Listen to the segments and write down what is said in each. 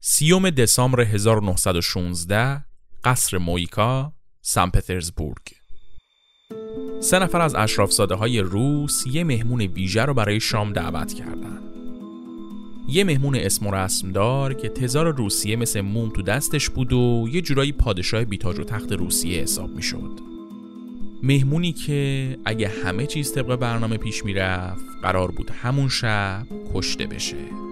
سیوم دسامبر 1916 قصر مویکا سن پترزبورگ. سه نفر از اشرافزاده های روس یه مهمون ویژه رو برای شام دعوت کردن یه مهمون اسم و رسمدار که تزار روسیه مثل موم تو دستش بود و یه جورایی پادشاه بیتاج و تخت روسیه حساب می‌شد. مهمونی که اگه همه چیز طبق برنامه پیش می‌رفت قرار بود همون شب کشته بشه.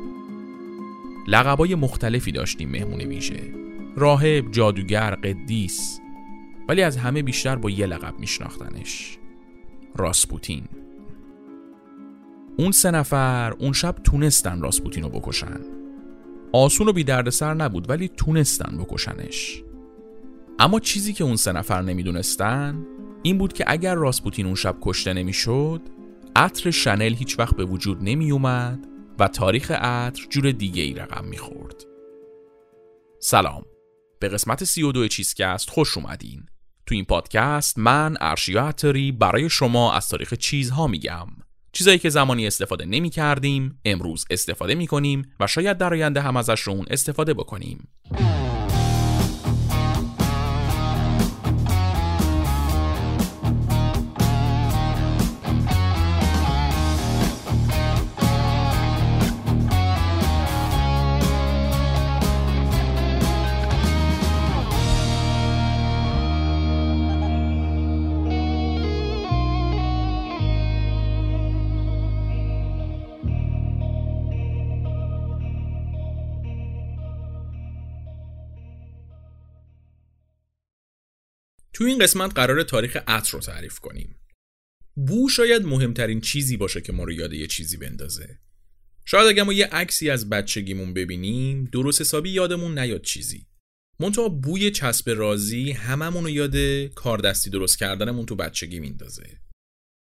لقبای مختلفی داشتیم مهمون ویژه. راهب، جادوگر، قدیس. ولی از همه بیشتر با یه لقب میشناختنش. راسپوتین. اون سه نفر اون شب تونستن راسپوتین رو بکشن. آسون و بی سر نبود ولی تونستن بکشنش. اما چیزی که اون سه نفر نمی‌دونستن این بود که اگر راسپوتین اون شب کشته نمی‌شد عطر شنل هیچ وقت به وجود نمی اومد و تاریخ عطر جور دیگه ای رقم می‌خورد. سلام. به قسمت 32 چیزکست خوش اومدین. تو این پادکست من ارشیا عطری برای شما از تاریخ چیزها میگم. چیزایی که زمانی استفاده نمی کردیم امروز استفاده می کنیم و شاید در آینده هم ازشون استفاده بکنیم. تو این قسمت قرار تاریخ عطر رو تعریف کنیم. بو شاید مهمترین چیزی باشه که ما رو یاد یه چیزی بندازه. شاید اگه ما یه عکسی از بچگیمون ببینیم درست حسابی یادمون نیاد چیزی. منتها بوی چسب رازی هممون رو یاد کاردستی درست کردنمون تو بچگی میندازه.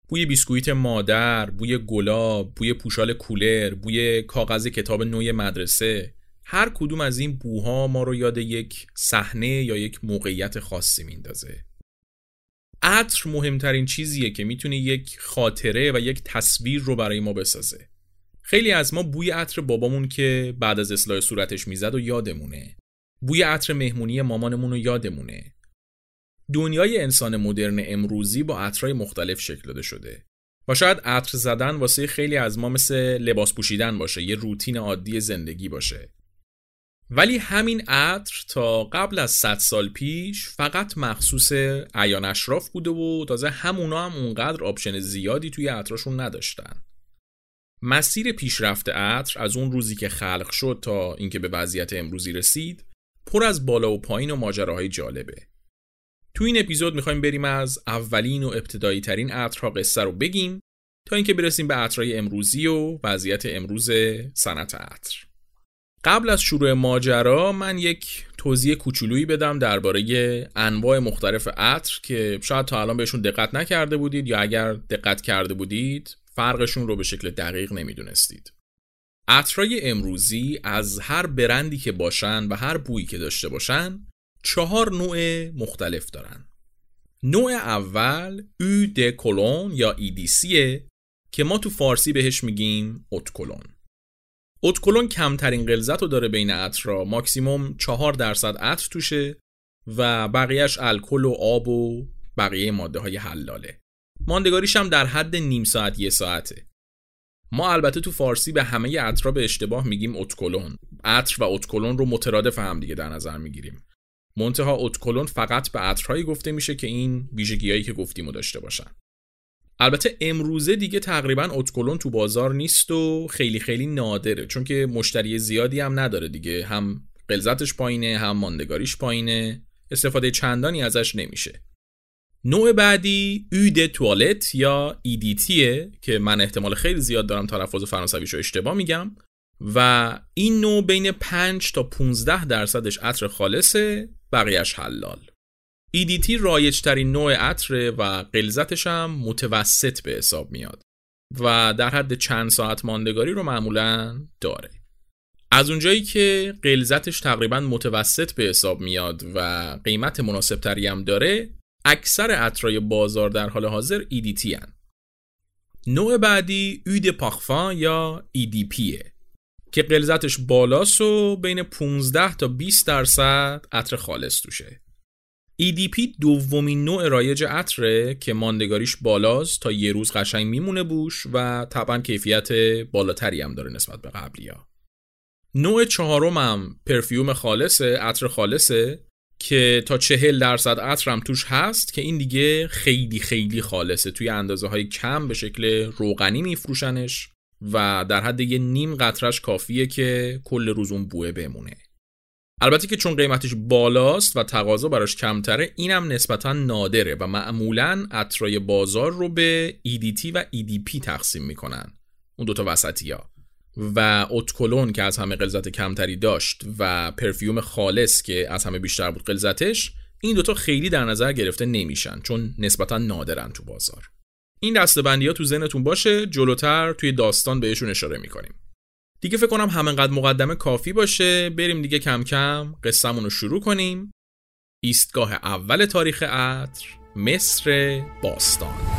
بوی بیسکویت مادر، بوی گلاب، بوی پوشال کولر، بوی کاغذ کتاب نوی مدرسه، هر کدوم از این بوها ما رو یاد یک صحنه یا یک موقعیت خاصی میندازه. عطر مهمترین چیزیه که می‌تونه یک خاطره و یک تصویر رو برای ما بسازه. خیلی از ما بوی عطر بابامون که بعد از اصلاح صورتش می‌زد و یادمونه. بوی عطر مهمونی مامانمون رو یادمونه. دنیای انسان مدرن امروزی با عطرهای مختلف شکل داده شده. و شاید عطر زدن واسه خیلی از ما مثل لباس پوشیدن باشه یه روتین عادی زندگی باشه. ولی همین عطر تا قبل از 100 سال پیش فقط مخصوص اعیان اشراف بوده و تازه همونا هم اونقدر option زیادی توی عطرشون نداشتن. مسیر پیشرفت عطر از اون روزی که خلق شد تا اینکه به وضعیت امروزی رسید پر از بالا و پایین و ماجراهای جالبه. تو این اپیزود می‌خوایم بریم از اولین و ابتدایی ترین عطرها قصه رو بگیم تا اینکه برسیم به عطرهای امروزی و وضعیت امروز صنعت عطر. قبل از شروع ماجرا من یک توضیح کوچولویی بدم درباره انواع مختلف عطر که شاید تا الان بهشون دقت نکرده بودید یا اگر دقت کرده بودید فرقشون رو به شکل دقیق نمی‌دونستید. عطرهای امروزی از هر برندی که باشن و هر بویی که داشته باشن چهار نوع مختلف دارن. نوع اول او د کلون یا ایدیسیه که ما تو فارسی بهش میگیم اوت کلون. اتکلون کمترین غلظت رو داره بین عطرها ماکسیموم چهار درصد عطر توشه و بقیهش الکل و آب و بقیه ماده های حلاله. ماندگاریش هم در حد نیم ساعت یه ساعته. ما البته تو فارسی به همه عطرها به اشتباه میگیم اتکلون عطر و اتکلون رو مترادف هم دیگه در نظر می‌گیریم. منتها اتکلون فقط به عطرهایی گفته میشه که این ویژگیهایی که گفتیم داشته باشن. البته امروزه دیگه تقریبا اتکلون تو بازار نیست و خیلی خیلی نادره چون که مشتری زیادی هم نداره دیگه. هم قلزتش پایینه هم ماندگاریش پایینه. استفاده چندانی ازش نمیشه. نوع بعدی اود توالت یا ایدیتیه که من احتمال خیلی زیاد دارم تلفظ فرانسویش رو اشتباه میگم. و این نوع بین 5 تا 15 درصدش عطر خالصه بقیهش حلال. EDT رایج ترین نوع عطر و قلزتش هم متوسط به حساب میاد و در حد چند ساعت ماندگاری رو معمولا داره از اونجایی که قلزتش تقریبا متوسط به حساب میاد و قیمت مناسب تری هم داره اکثر عطرای بازار در حال حاضر EDT هن. نوع بعدی اود پاخفان یا EDP که قلزتش بالاست و بین 15 تا 20 درصد عطر خالص توشه EDP دومین نوع رایج عطره که ماندگاریش بالاست تا یه روز قشنگ میمونه بوش و طبعا کیفیت بالاتری هم داره نسبت به قبلی ها. نوع چهارم هم پرفیوم خالصه عطر خالصه که تا چهل درصد عطرم توش هست که این دیگه خیلی خیلی خالصه توی اندازه های کم به شکل روغنی میفروشنش و در حد یه نیم قطرش کافیه که کل روز اون بوه بمونه البته که چون قیمتش بالاست و تقاضا براش کمتره اینم نسبتا نادره و معمولا عطرای بازار رو به EDT و EDP تقسیم می‌کنن. اون دوتا وسطی ها و اتکلون که از همه قلزت کمتری داشت و پرفیوم خالص که از همه بیشتر بود قلزتش این دوتا خیلی در نظر گرفته نمیشن چون نسبتا نادرن تو بازار. این دستبندی ها تو ذهنتون باشه جلوتر توی داستان بهشون اشاره می‌کنیم. دیگه فکر کنم همینقدر مقدمه کافی باشه. بریم دیگه کم کم قصهمون رو شروع کنیم. ایستگاه اول تاریخ عطر مصر باستان.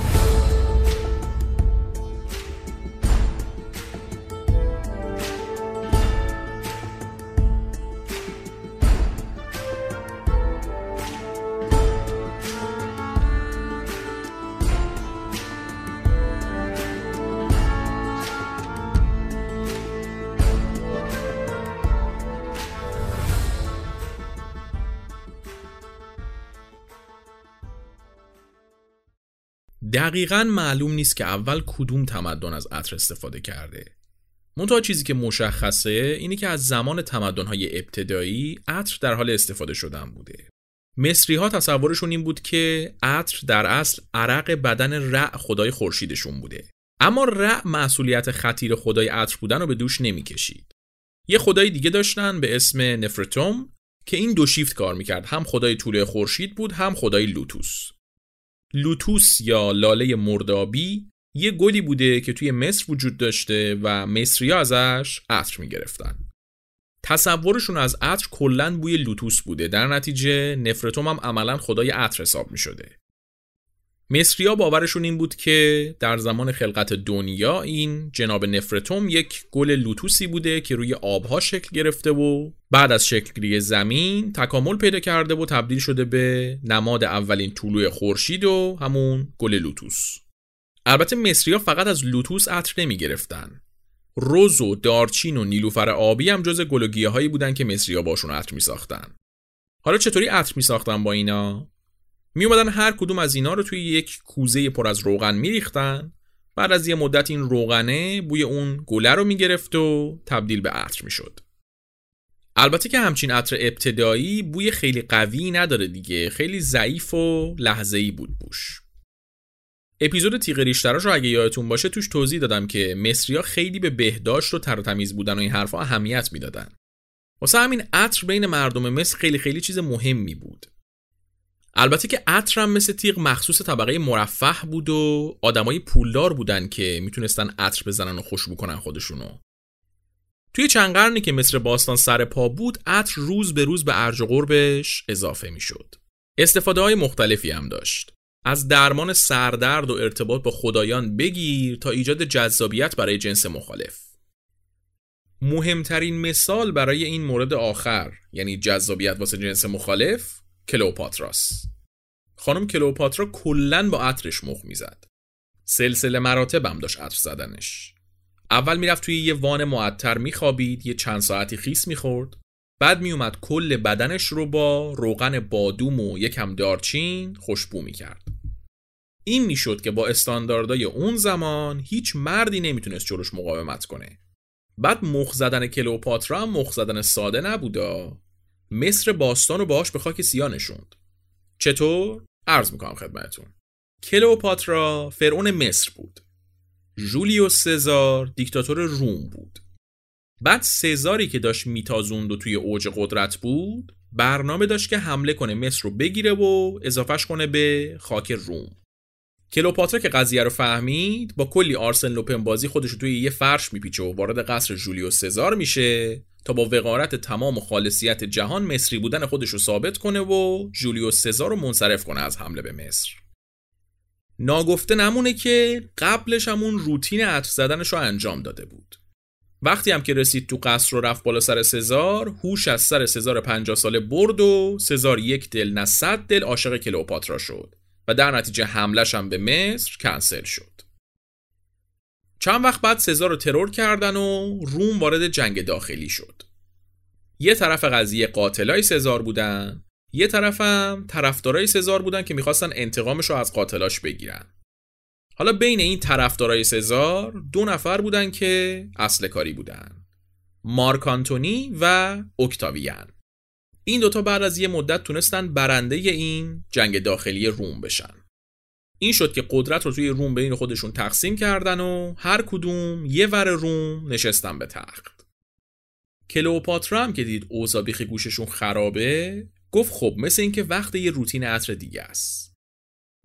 دقیقا معلوم نیست که اول کدوم تمدن از عطر استفاده کرده. منتها چیزی که مشخصه اینه که از زمان تمدنهای ابتدایی عطر در حال استفاده شدن بوده. مصری ها تصورشون این بود که عطر در اصل عرق بدن رع خدای خورشیدشون بوده. اما رع مسئولیت خطیر خدای عطر بودن رو به دوش نمی‌کشید. یه خدای دیگه داشتن به اسم نفرتوم که این دو شیفت کار می‌کرد. هم خدای طوله خورشید بود هم خدای لوتوس. لوتوس یا لاله مردابی یه گلی بوده که توی مصر وجود داشته و مصری ازش عطر می‌گرفتن. تصورشون از عطر کلا بوی لوتوس بوده. در نتیجه نفرتوم هم عملا خدای عطر حساب می شده مصریا باورشون این بود که در زمان خلقت دنیا این جناب نفرتوم یک گل لوتوسی بوده که روی آبها شکل گرفته و بعد از شکلگیری زمین تکامل پیدا کرده و تبدیل شده به نماد اولین طلوع خورشید و همون گل لوتوس البته مصریا فقط از لوتوس عطر نمی گرفتن روز و دارچین و نیلوفر آبی هم جز گل هایی بودن که مصریا باشون عطر می ساختن. حالا چطوری عطر می ساختن با اینا؟ می اومدن هر کدوم از اینا رو توی یک کوزه پر از روغن میریختن. بعد از یه مدت این روغنه بوی اون گله رو می‌گرفت و تبدیل به عطر می‌شد. البته که همچین عطر ابتدایی بوی خیلی قوی نداره دیگه. خیلی ضعیف و لحظه ای بود بوش. اپیزود تیغ ریشتراش رو اگه یادتون باشه توش توضیح دادم که مصریا خیلی به بهداشت و تر تمیز بودن و این حرفها اهمیت می‌دادن. واسه همین عطر بین مردم مصر خیلی خیلی چیز مهمی بود. البته که عطر هم مثل تیغ مخصوص طبقه مرفه بود و آدمای پولدار بودن که می‌تونستن عطر بزنن و خوشبو کنن خودشونو. توی چند قرنی که مصر باستان سر پا بود عطر روز به روز به ارج و قربش اضافه می‌شد. استفاده های مختلفی هم داشت. از درمان سردرد و ارتباط با خدایان بگیر تا ایجاد جذابیت برای جنس مخالف. مهمترین مثال برای این مورد آخر یعنی جذابیت واسه جنس مخالف کلوپاتراس خانم کلوپاترا کلا با عطرش مخ می‌زد. سلسله مراتبم داشت عطر زدنش. اول می‌رفت توی یه وان معطر میخوابید یه چند ساعتی خیس می‌خورد. بعد میومد کل بدنش رو با روغن بادوم و یکم دارچین خوشبو می‌کرد. این می‌شد که با استانداردهای اون زمان هیچ مردی نمی‌تونست جلوش مقاومت کنه. بعد مخ زدن کلوپاترا هم مخ زدن ساده نبودا. مصر باستان رو باهاش به خاک سیاه نشوند. چطور؟ عرض می‌کنم خدمتتون. کلئوپاترا فرعون مصر بود. جولیوس سزار دیکتاتور روم بود. بعد سزاری که داشت میتازوند و توی اوج قدرت بود برنامه داشت که حمله کنه مصر رو بگیره و اضافهش کنه به خاک روم. کلوپاترا که قضیه رو فهمید با کلی آرسن لوپن بازی خودش رو توی یه فرش میپیچه و وارد قصر جولیوس سزار میشه. تا با وقارت تمام و خالصیت جهان مصری بودن خودش رو ثابت کنه و جولیوس سزار رو منصرف کنه از حمله به مصر. ناگفته نمونه که قبلش همون روتین عطر زدنش رو انجام داده بود. وقتی هم که رسید تو قصر و رفت بالا سر سزار هوش از سر سزار پنجاه ساله برد و سزار یک دل نه صد دل عاشق کلئوپاترا شد و در نتیجه حملش هم به مصر کنسل شد. چند وقت بعد سزار رو ترور کردن و روم وارد جنگ داخلی شد. یه طرف قضیه قاتلای سزار بودن یه طرفم طرفدارای سزار بودن که می‌خواستن انتقامش رو از قاتلاش بگیرن. حالا بین این طرفدارای سزار دو نفر بودن که اصل کاری بودن مارک آنتونی و اکتاویان. این دوتا بعد از یه مدت تونستن برنده این جنگ داخلی روم بشن. این شد که قدرت رو توی روم بین خودشون تقسیم کردن و هر کدوم یه ور روم نشستن به تخت. کلئوپاترا هم که دید اوضاع گوششون خرابه گفت خب مثل اینکه وقت یه روتین عطر دیگه است.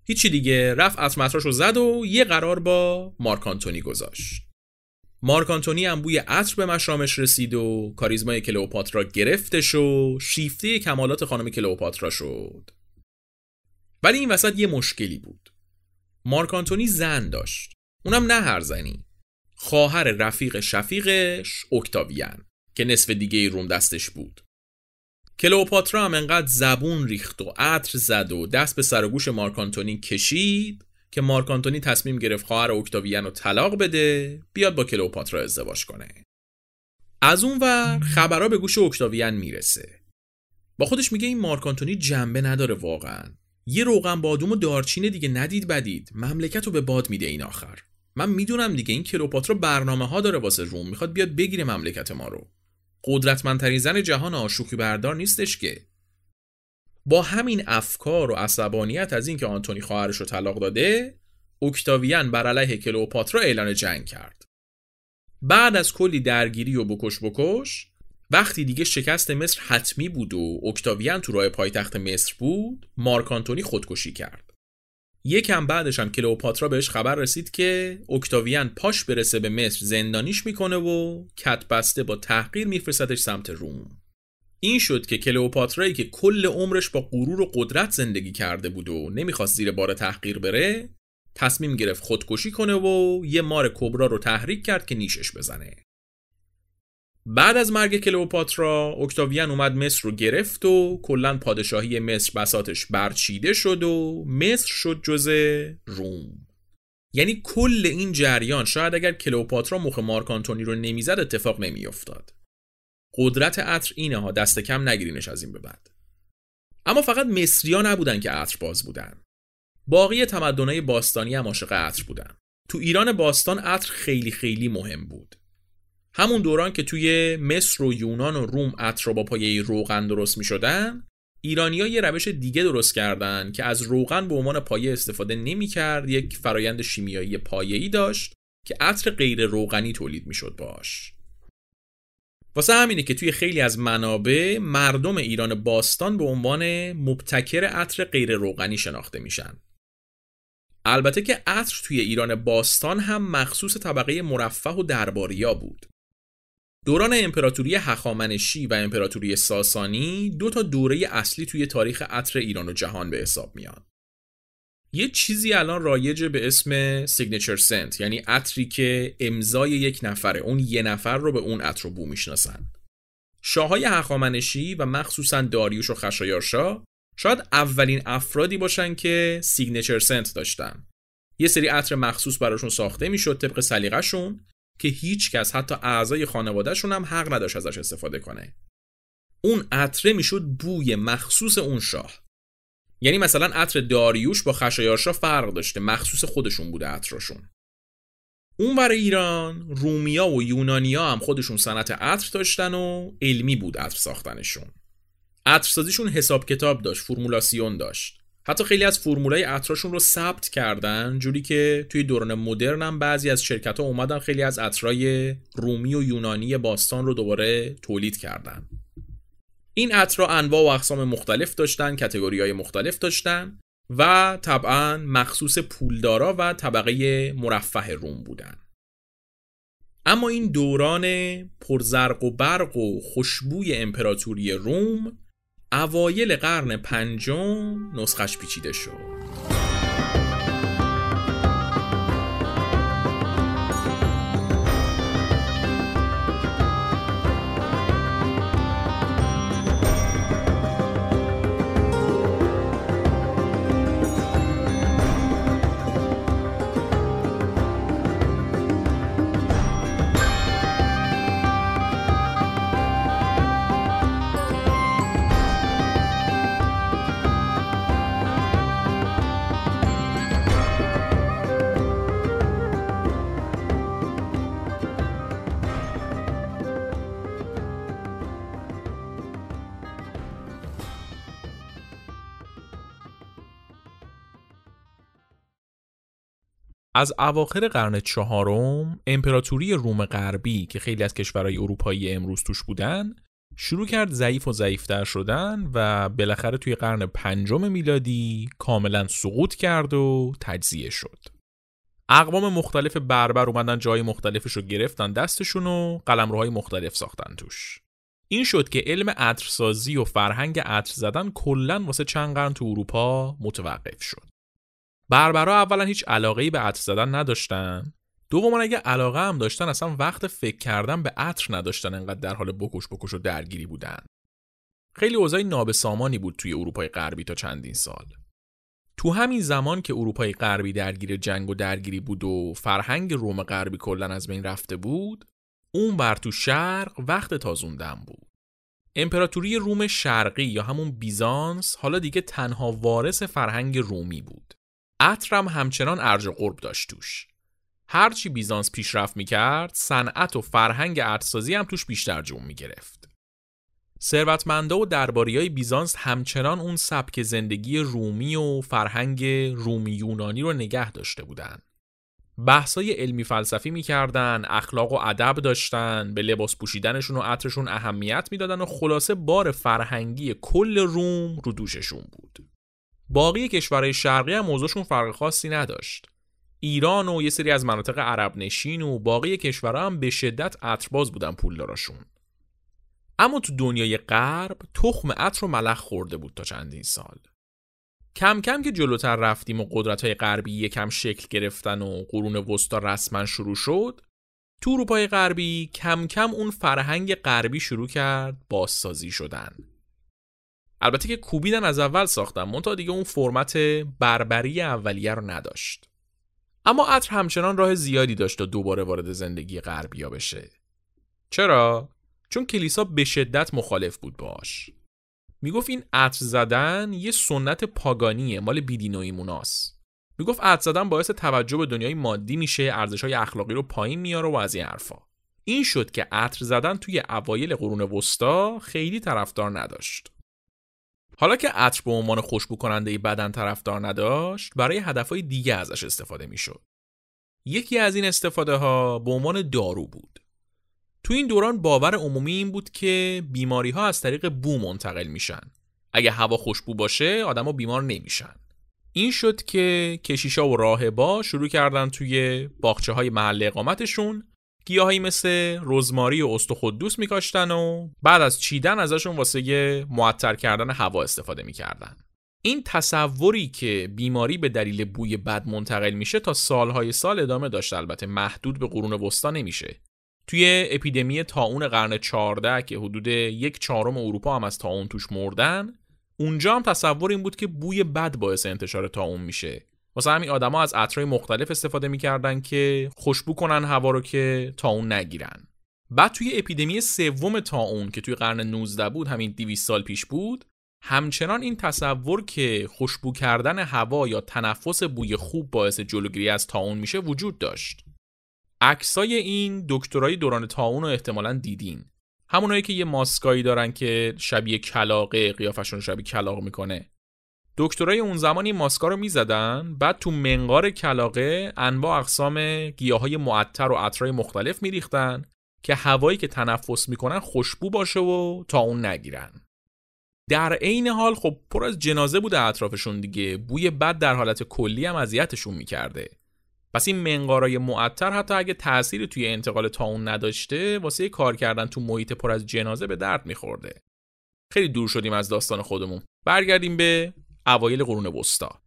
هیچی دیگه رفت عطر رو زد و یه قرار با مارک آنتونی گذاشت. مارک آنتونی هم بوی عطر به مشرامش رسید و کاریزمای کلئوپاترا گرفتش و شیفته کمالات خانم کلئوپاترا شد. ولی این وسط یه مشکلی بود. مارک آنتونی زن داشت. اونم نه هر زنی. خواهر رفیق شفیقش اکتاویان که نصف دیگه روم دستش بود. کلئوپاترا هم انقدر زبون ریخت و عطر زد و دست به سر و گوش مارکانتونی کشید که مارکانتونی تصمیم گرفت خواهر اکتاویان رو طلاق بده بیاد با کلئوپاترا ازدواج کنه. از اون ور خبرها به گوش اکتاویان می‌رسه. با خودش میگه این مارکانتونی جنبه نداره واقعا. یه روغن بادوم و دارچین دیگه ندید بدید. مملکت رو به باد میده این آخر. من می‌دونم دیگه این کلوپاترا برنامه ها داره واسه روم. می‌خواد بیاد بگیره مملکت ما رو. قدرتمندترین زن جهان آشوخی بردار نیستش که. با همین افکار و عصبانیت از اینکه آنتونی خواهرش رو طلاق داده اکتاویان بر علیه کلئوپاترا اعلان جنگ کرد. بعد از کلی درگیری و بکش بکش وقتی دیگه شکست مصر حتمی بود و اکتاویان تو راه پایتخت مصر بود مارک آنتونی خودکشی کرد. یکم بعدش هم کلئوپاترا بهش خبر رسید که اکتاویان پاش برسه به مصر زندانیش می‌کنه و کت بسته با تحقیر میفرستش سمت روم. این شد که کلئوپاترایی که کل عمرش با غرور و قدرت زندگی کرده بود و نمی‌خواست زیر بار تحقیر بره تصمیم گرفت خودکشی کنه و یه مار کبرا رو تحریک کرد که نیشش بزنه. بعد از مرگ کلئوپاترا اکتاویان اومد مصر رو گرفت و کلا پادشاهی مصر بساتش برچیده شد و مصر شد جزء روم. یعنی کل این جریان شاید اگر کلئوپاترا مخ مارک آنتونی رو نمی‌زد اتفاق نمیافتاد. قدرت عطر اینه ها دست کم نگیرینش از این به بعد. اما فقط مصریا نبودن که عطر باز بودن. باقی تمدنهای باستانی هم عاشق عطر بودن. تو ایران باستان عطر خیلی خیلی مهم بود. همون دوران که توی مصر و یونان و روم عطر با پایه روغن درست می شدن یه روش دیگه درست کردن که از روغن به عنوان پایه استفاده نمی کرد یک فرایند شیمیایی ای داشت که عطر غیر روغنی تولید می شد باش. واسه همینه که توی خیلی از منابع مردم ایران باستان به عنوان مبتکر عطر غیر روغنی شناخته میشن. البته که عطر توی ایران باستان هم مخصوص طبقه مرفه و درباریا بود. دوران امپراتوری هخامنشی و امپراتوری ساسانی دو تا دوره اصلی توی تاریخ عطر ایران و جهان به حساب میان. یه چیزی الان رایجه به اسم signature scent یعنی عطری که امضای یک نفره اون یه نفر رو به اون عطر رو بو می‌شناسن. شاههای هخامنشی و مخصوصا داریوش و خشایارشا شاید اولین افرادی باشن که signature scent داشتن. یه سری عطر مخصوص براشون ساخته می‌شد طبق سلیقه‌شون که هیچ کس حتی اعضای خانوادهشون هم حق نداشت ازش استفاده کنه. اون عطره می‌شد بوی مخصوص اون شاه. یعنی مثلا عطر داریوش با خشایارشا فرق داشته مخصوص خودشون بوده عطرشون اون برای ایران رومیا و یونانیا هم خودشون صنعت عطر داشتن و علمی بود عطر ساختنشون. عطرسازیشون حساب کتاب داشت فرمولاسیون داشت. حتی خیلی از فرمولای عطراشون رو ثبت کردن جوری که توی دوران مدرن هم بعضی از شرکت ها اومدن خیلی از عطرای رومی و یونانی باستان رو دوباره تولید کردن. این عطرها انواع و اقسام مختلف داشتن کتگوری های مختلف داشتن و طبعا مخصوص پولدارا و طبقه مرفه روم بودن. اما این دوران پرزرق و برق و خوشبوی امپراتوری روم اوایل قرن پنجم نسخش پیچیده شد. از اواخر قرن چهارم امپراتوری روم غربی که خیلی از کشورهای اروپایی امروز توش بودن شروع کرد ضعیف و ضعیفتر شدن و بالاخره توی قرن پنجم میلادی کاملا سقوط کرد و تجزیه شد. اقوام مختلف بربر اومدن جای مختلفش رو گرفتن دستشون و قلمروهای مختلف ساختن توش. این شد که علم عطرسازی و فرهنگ عطر زدن کلا واسه چند قرن تو اروپا متوقف شد. بربرا اولا هیچ علاقه به عطر زدن نداشتن. دوما اگه علاقه هم داشتن اصلا وقت فکر کردن به عطر نداشتن انقدر در حال بکش بکش و درگیری بودن. خیلی اوضاع نابسامانی بود توی اروپای غربی تا چندین سال. تو همین زمان که اروپای غربی درگیر جنگ و درگیری بود و فرهنگ روم غربی کلا از بین رفته بود اون بر تو شرق وقت تازوندن بود. امپراتوری روم شرقی یا همون بیزانس حالا دیگه تنها وارث فرهنگ رومی بود. عطرم همچنان ارج قرب داشت توش. هرچی بیزانس پیشرفت می‌کرد صنعت و فرهنگ عطرسازی هم توش بیشتر جون می‌گرفت. ثروتمندا و درباری های بیزانس همچنان اون سبک زندگی رومی و فرهنگ رومی یونانی رو نگه داشته بودن. بحثای علمی فلسفی می‌کردن اخلاق و ادب داشتن به لباس پوشیدنشون و عطرشون اهمیت می‌دادن و خلاصه بار فرهنگی کل روم رو دوششون بود. باقی کشورهای شرقی هم موضوعشون فرق خاصی نداشت. ایران و یه سری از مناطق عرب نشین و باقی کشورها هم به شدت عطرباز بودن پولداراشون اما تو دنیای غرب تخم عطر و ملخ خورده بود تا چندین سال. کم کم که جلوتر رفتیم و قدرت های غربی یکم شکل گرفتن و قرون وسطا رسما شروع شد تو اروپای غربی کم کم اون فرهنگ غربی شروع کرد بازسازی شدن. البته که کوبیدن از اول ساختن منتها دیگه اون فرمت بربری اولیه رو نداشت. اما عطر همچنان راه زیادی داشت تا دوباره وارد زندگی غربیا بشه. چرا؟ چون کلیسا به شدت مخالف بود باش می‌گفت این عطر زدن یه سنت پاگانیه مال بیدین و ایموناس می‌گفت عطر زدن باعث توجه به دنیای مادی میشه ارزش های اخلاقی رو پایین میاره و از این حرفا. این شد که عطر زدن توی اوایل قرون وسطا خیلی طرفدار نداشت. حالا که عطر به عنوان خوشبو کننده بدن طرفدار نداشت برای هدفهای دیگه ازش استفاده می‌شد. یکی از این استفاده ها به عنوان دارو بود. تو این دوران باور عمومی این بود که بیماری ها از طریق بو منتقل میشن. اگه هوا خوشبو باشه آدما بیمار نمیشن. این شد که کشیشا و راهبا شروع کردن توی باغچه های محل اقامتشون گیاهایی مثل رزماری و استخدوس میکاشتن و بعد از چیدن ازشون واسه معطر کردن هوا استفاده می‌کردن. این تصوری که بیماری به دلیل بوی بد منتقل میشه تا سالهای سال ادامه داشت البته محدود به قرون وسطا نمیشه. توی اپیدمی تاون قرن 14 که حدود یک چهارم اروپا هم از تاون توش مردن اونجا هم تصور این بود که بوی بد باعث انتشار تاون میشه. واسه همین آدما از عطرهای مختلف استفاده می‌کردن که خوشبو کنن هوا رو که تا اون نگیرن. بعد توی اپیدمی سوم تا اون که توی قرن 19 بود همین 200 سال پیش بود همچنان این تصور که خوشبو کردن هوا یا تنفس بوی خوب باعث جلوگیری از تاون میشه وجود داشت. عکسای این دکترای دوران تاون رو احتمالا دیدین. همونایی که یه ماسکایی دارن که شبیه کلاقه قیافشون شبیه کلاق می‌کنه. دکترای اون زمان این ماسکا رو می‌زدن بعد تو منقار کلاقه انواع اقسام گیاهای معطر و عطرهای مختلف میریختن که هوایی که تنفس می‌کنن خوشبو باشه و تا اون نگیرن. در عین حال خب پر از جنازه بوده اطرافشون دیگه. بوی بد در حالت کلی هم اذیتشون می‌کرده. پس این منقارای معطر حتی اگه تأثیری توی انتقال تا اون نداشته واسه کار کردن تو محیط پر از جنازه به درد میخورده. خیلی دور شدیم از داستان خودمون. برگردیم به اوایل قرون وسطا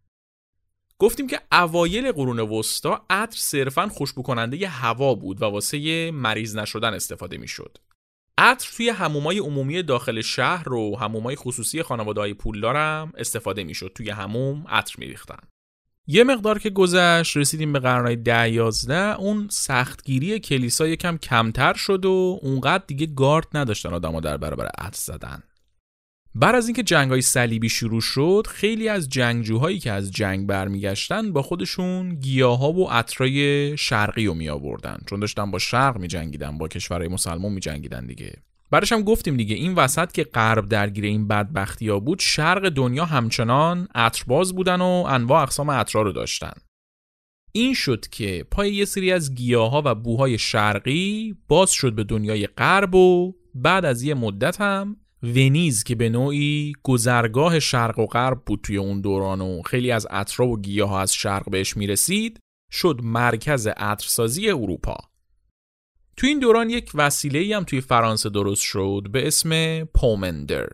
گفتیم که اوایل قرون وسطا عطر صرفا خوشبو کننده هوا بود و واسه مریض نشدن استفاده می‌شد. عطر توی همومای عمومی داخل شهر و همومای خصوصی خانواده پولدار هم استفاده می‌شد. توی هموم عطر میریختن. یه مقدار که گذشت رسیدیم به قرنهای ده یازده اون سختگیری کلیسا یکم کمتر شد و اونقدر دیگه گارد نداشتن آدما در برابر عطر زدن. بعد از اینکه جنگ صلیبی شروع شد خیلی از جنگجوهایی که از جنگ برمیگشتن با خودشون ها و عطرای شرقی رو می آوردن چون داشتن با شرق می جنگیدن با کشورهای مسلمان می جنگیدن دیگه. بعدش هم گفتیم دیگه این وسط که غرب درگیر این بدبختی ها بود شرق دنیا همچنان عطرباز بودن و انواع اقسام عطرا رو داشتن. این شد که پای یه سری از گیاه ها و بوهای شرقی باز شد به دنیای غرب و بعد از یه مدت هم ونیز که به نوعی گذرگاه شرق و غرب بود توی اون دوران و خیلی از عطرا و گیاه از شرق بهش می‌رسید شد مرکز عطرسازی اروپا. توی این دوران یک وسیله هم توی فرانسه درست شد به اسم پومندر.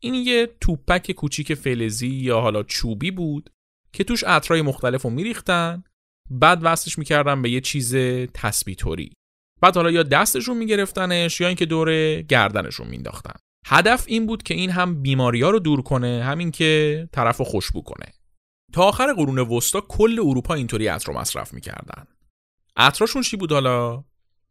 این یه توپک کوچیک فلزی یا حالا چوبی بود که توش عطرای مختلف رو میریختن بعد وصلش می‌کردن به یه چیز تسبیتوری بعد حالا یا دستشون میگرفتنش یا اینکه دور گردنشون مینداختن هدف این بود که این هم بیماری ها رو دور کنه همین که طرف رو خوشبو کنه. تا آخر قرون وسطا کل اروپا اینطوری عطر رو مصرف می‌کردن. عطراشون چی بود حالا؟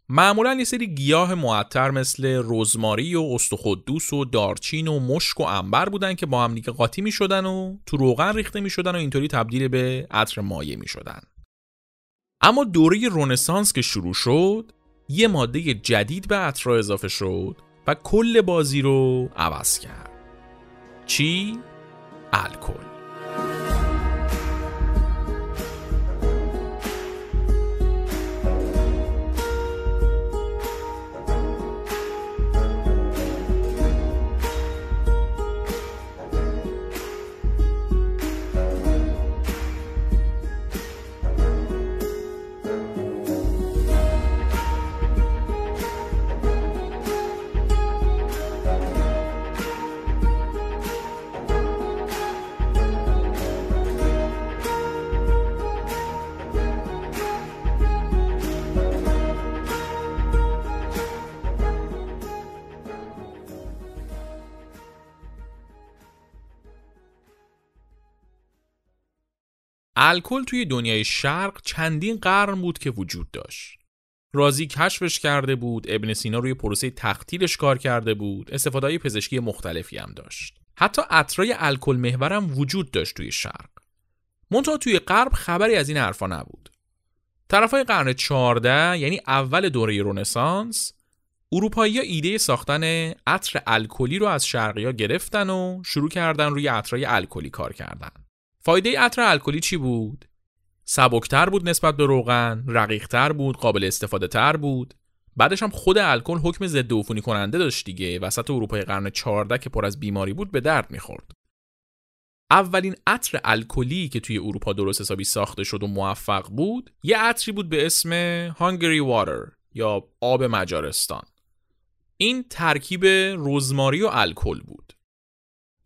معمولا یه سری گیاه معطر مثل رزماری و استخدوس و دارچین و مشک و انبر بودن که با هم دیگه قاطی می شدن و تو روغن ریخته می شدن و اینطوری تبدیل به عطر مایع می شدن. اما دوره رونسانس که شروع شد یه ماده جدید به عطر اضافه شد و کل بازی رو عوض کرد. چی؟ الکل. الکل توی دنیای شرق چندین قرن بود که وجود داشت. رازی کشفش کرده بود، ابن سینا روی پروسه تختیلش کار کرده بود، استفاده پزشکی مختلفی هم داشت. حتی عطرای الکل محورم وجود داشت توی شرق. منتها توی غرب خبری از این حرفا نبود. طرفای قرن 14 یعنی اول دوره رونسانس اروپایی ها ایده ساختن عطر الکلی رو از شرقی ها گرفتن و شروع کردن روی عطرای الکلی کار کردن. فایده عطر الکلی چی بود؟ سبکتر بود نسبت به روغن، رقیقتر بود، قابل استفاده تر بود. بعدش هم خود الکل حکم ضد عفونی کننده داشت دیگه وسط اروپای قرن 14 که پر از بیماری بود به درد می‌خورد. اولین عطر الکلی که توی اروپا درست حسابی ساخته شد و موفق بود یه عطری بود به اسم هانگری واتر یا آب مجارستان این ترکیب رزماری و الکل بود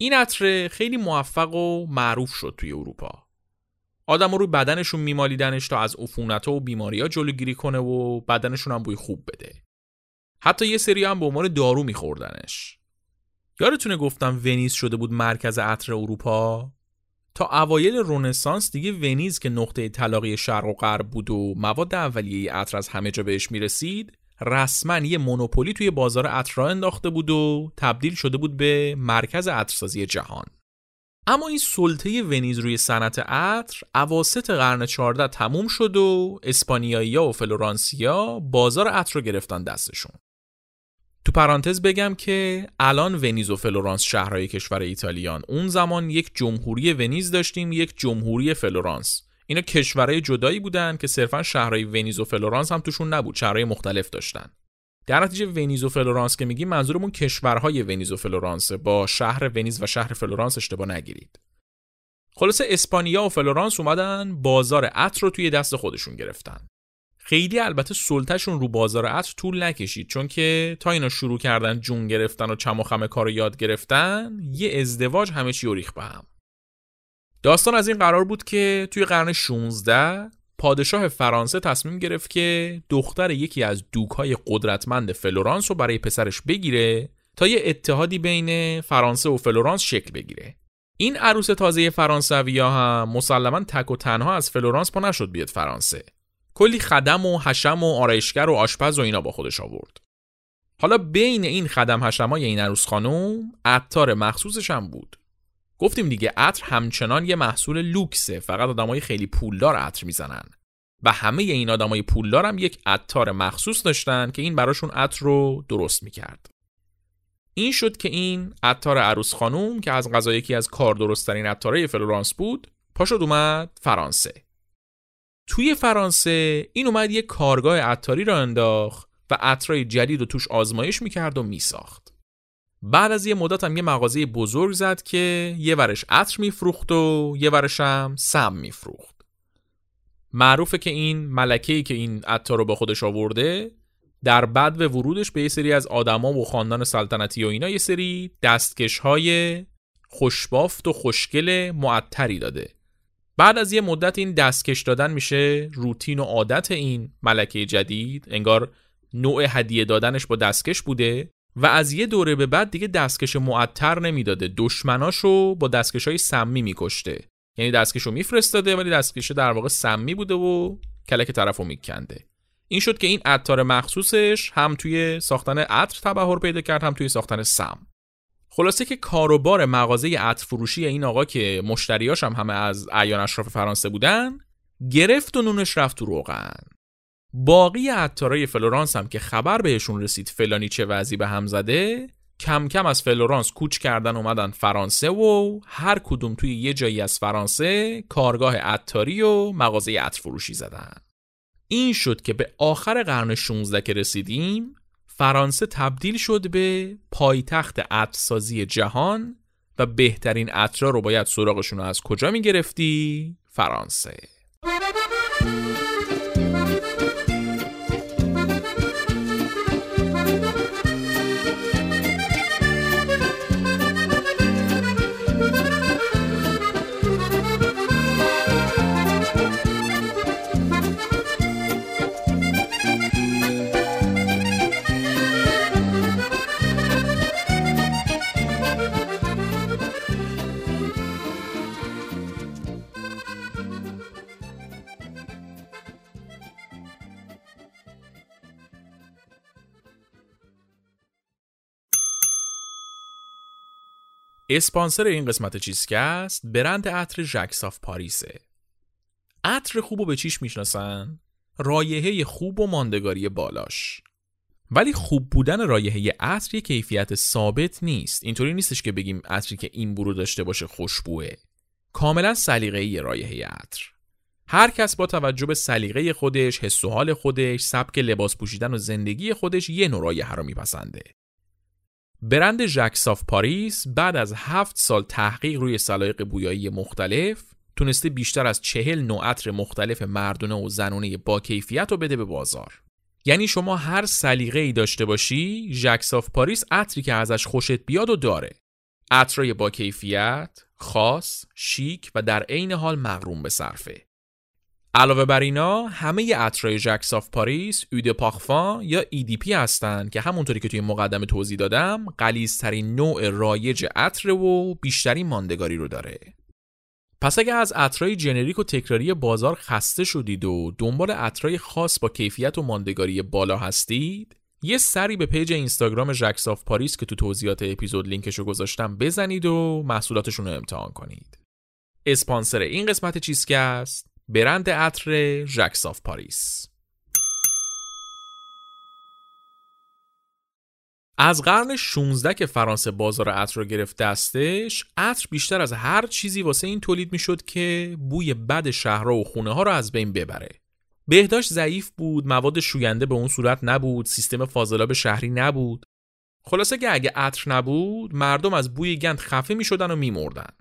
این عطر خیلی موفق و معروف شد توی اروپا. آدم روی بدنشون میمالیدنش تا از عفونت و بیماری ها جلوگیری کنه و بدنشون هم بوی خوب بده. حتی یه سری هم به عنوان دارو میخوردنش. یادتونه گفتم ونیز شده بود مرکز عطر اروپا؟ تا اوایل رونسانس دیگه ونیز که نقطه طلاقی شرق و غرب بود و مواد اولیه عطر از همه جا بهش می‌رسید رسما یه مونوپولی توی بازار عطر انداخته بود و تبدیل شده بود به مرکز عطرسازی جهان. اما این سلطه ونیز روی صنعت عطر اواسط قرن 14 تموم شد و اسپانیایی و فلورانسیا بازار عطر رو گرفتن دستشون. تو پرانتز بگم که الان ونیز و فلورانس شهرهای کشور ایتالیان اون زمان یک جمهوری ونیز داشتیم یک جمهوری فلورانس. اینا کشورهای جدایی بودن که صرفا شهرهای ونیز و فلورانس هم توشون نبود شهرهای مختلف داشتن. در نتیجه ونیز و فلورانس که میگیم منظورمون کشورهای ونیز و فلورانس با شهر ونیز و شهر فلورانس اشتباه نگیرید. خلاصه اسپانیا و فلورانس اومدن بازار عطر رو توی دست خودشون گرفتن. خیلی البته سلطهشون رو بازار عطر طول نکشید چون که تا اینا شروع کردن جون گرفتن و چم و خم کار یاد گرفتن یه ازدواج همه چی ریخت به هم. داستان از این قرار بود که توی قرن 16 پادشاه فرانسه تصمیم گرفت که دختر یکی از دوکهای قدرتمند فلورانس رو برای پسرش بگیره تا یه اتحادی بین فرانسه و فلورانس شکل بگیره. این عروس تازه فرانسوی ها هم مسلما تک و تنها از فلورانس پا نشد بیاد فرانسه. کلی خدم و حشم و آرایشگر و آشپز و اینا با خودش آورد. حالا بین این خدم حشمای این عروس خانم عطار مخصوصش هم بود. گفتیم دیگه عطر همچنان یه محصول لوکسه فقط آدمای خیلی پولدار عطر می‌زنن. و همه این آدمای پولدار هم یک عطار مخصوص داشتن که این براشون عطر رو درست می‌کرد. این شد که این عطار عروس خانوم که از غذا یکی از کار درستترین عطارای فلورانس بود پاشد اومد فرانسه. توی فرانسه این اومد یه کارگاه عطاری را انداخت و عطرای جدید رو توش آزمایش می‌کرد و میساخت. بعد از یه مدت هم یه مغازه بزرگ زد که یه ورش عطر میفروخت و یه ورش هم سم میفروخت. معروفه که این ملکه‌ای که این عطار رو با خودش آورده در بعد به ورودش به یه سری از آدما و خاندان سلطنتی و اینا یه سری دستکش های خوشبافت و خوشگل معطری داده. بعد از یه مدت این دستکش دادن میشه روتین و عادت این ملکه جدید. انگار نوع هدیه دادنش با دستکش بوده. و از یه دوره به بعد دیگه دستکش معطر نمی‌داده. دشمناشو با دستکش های سمی میکشته. یعنی دستکش رو میفرستاده ولی دستکش در واقع سمی بوده و کلک طرف رو میکنده. این شد که این عطار مخصوصش هم توی ساختن عطر تبحر پیدا کرد هم توی ساختن سم. خلاصه که کاروبار مغازه عطر فروشی این آقا که مشتریاش هم همه از اعیان اشراف فرانسه بودن گرفت و نونش رفت تو روغن. باقی عطارای فلورانس هم که خبر بهشون رسید فلانی چه وضعی به هم زده کم کم از فلورانس کوچ کردن اومدن فرانسه و هر کدوم توی یه جایی از فرانسه کارگاه عطاری و مغازه عطر فروشی زدن این شد که به آخر قرن 16 که رسیدیم فرانسه تبدیل شد به پایتخت عطرسازی جهان و بهترین عطرا رو باید سراغشون رو از کجا می‌گرفتی؟ فرانسه اسپانسر این قسمت چیزکست برند عطر ژکساف پاریسه. عطر خوب و به چیش می‌شناسن؟ رایحه خوب و ماندگاری بالاش. ولی خوب بودن رایحه عطر یه کیفیت ثابت نیست. اینطوری نیستش که بگیم عطری که این برو داشته باشه خوشبوه کاملا سلیقه‌ای رایحه عطر. هر کس با توجه به سلیقه خودش، حس و حال خودش، سبک لباس پوشیدن و زندگی خودش یه نوع رایحه رو میپسنده. برند Jacques Saf Paris بعد از هفت سال تحقیق روی سلایق بویایی مختلف تونسته بیشتر از چهل نوع عطر مختلف مردونه و زنونه با کیفیت رو بده به بازار. یعنی شما هر سلیقه ای داشته باشی Jacques Saf Paris عطری که ازش خوشت بیاد و داره. عطرای با کیفیت خاص شیک و در عین حال مقرون به صرفه. علاوه بر اینا همه عطرای Jacques Saf Paris eau de parfum یا EDP هستند که همونطوری که توی مقدمه توضیح دادم غلیظ‌ترین نوع رایج عطر و بیشترین ماندگاری رو داره. پس اگه از عطرای generic و تکراری بازار خسته شدید و دنبال عطرای خاص با کیفیت و ماندگاری بالا هستید یه سری به page اینستاگرام Jacques Saf Paris که تو توضیحات اپیزود لینکشو گذاشتم بزنید و محصولاتشون رو امتحان کنید. اسپانسر این قسمت چیزکست برند عطر Jacques Saf Paris از قرن 16 که فرانسه بازار عطر رو گرفت دستش عطر بیشتر از هر چیزی واسه این تولید می‌شد که بوی بد شهرها و خونه ها رو از بین ببره. بهداشت ضعیف بود مواد شوینده به اون صورت نبود سیستم فاضلاب شهری نبود. خلاصه که اگه عطر نبود مردم از بوی گند خفه می شدن و می مردن.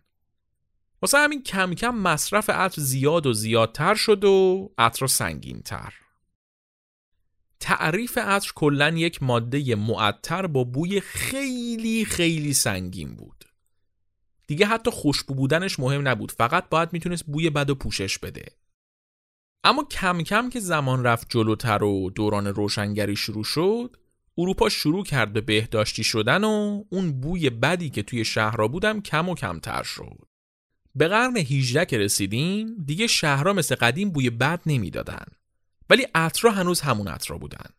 واسه همین کم کم مصرف عطر زیاد و زیادتر شد و عطر سنگین تر. تعریف عطر کلا یک ماده معطر با بوی خیلی خیلی سنگین بود. دیگه حتی خوشبو بودنش مهم نبود فقط باید می‌تونست بوی بد و پوشش بده. اما کم کم که زمان رفت جلوتر و دوران روشنگری شروع شد اروپا شروع کرد به بهداشتی شدن و اون بوی بدی که توی شهرها بودم کم و کمتر شد. به قرن 18 که رسیدیم دیگه شهرها مثل قدیم بوی بد نمی‌دادن. ولی عطرا هنوز همون عطرا بودن.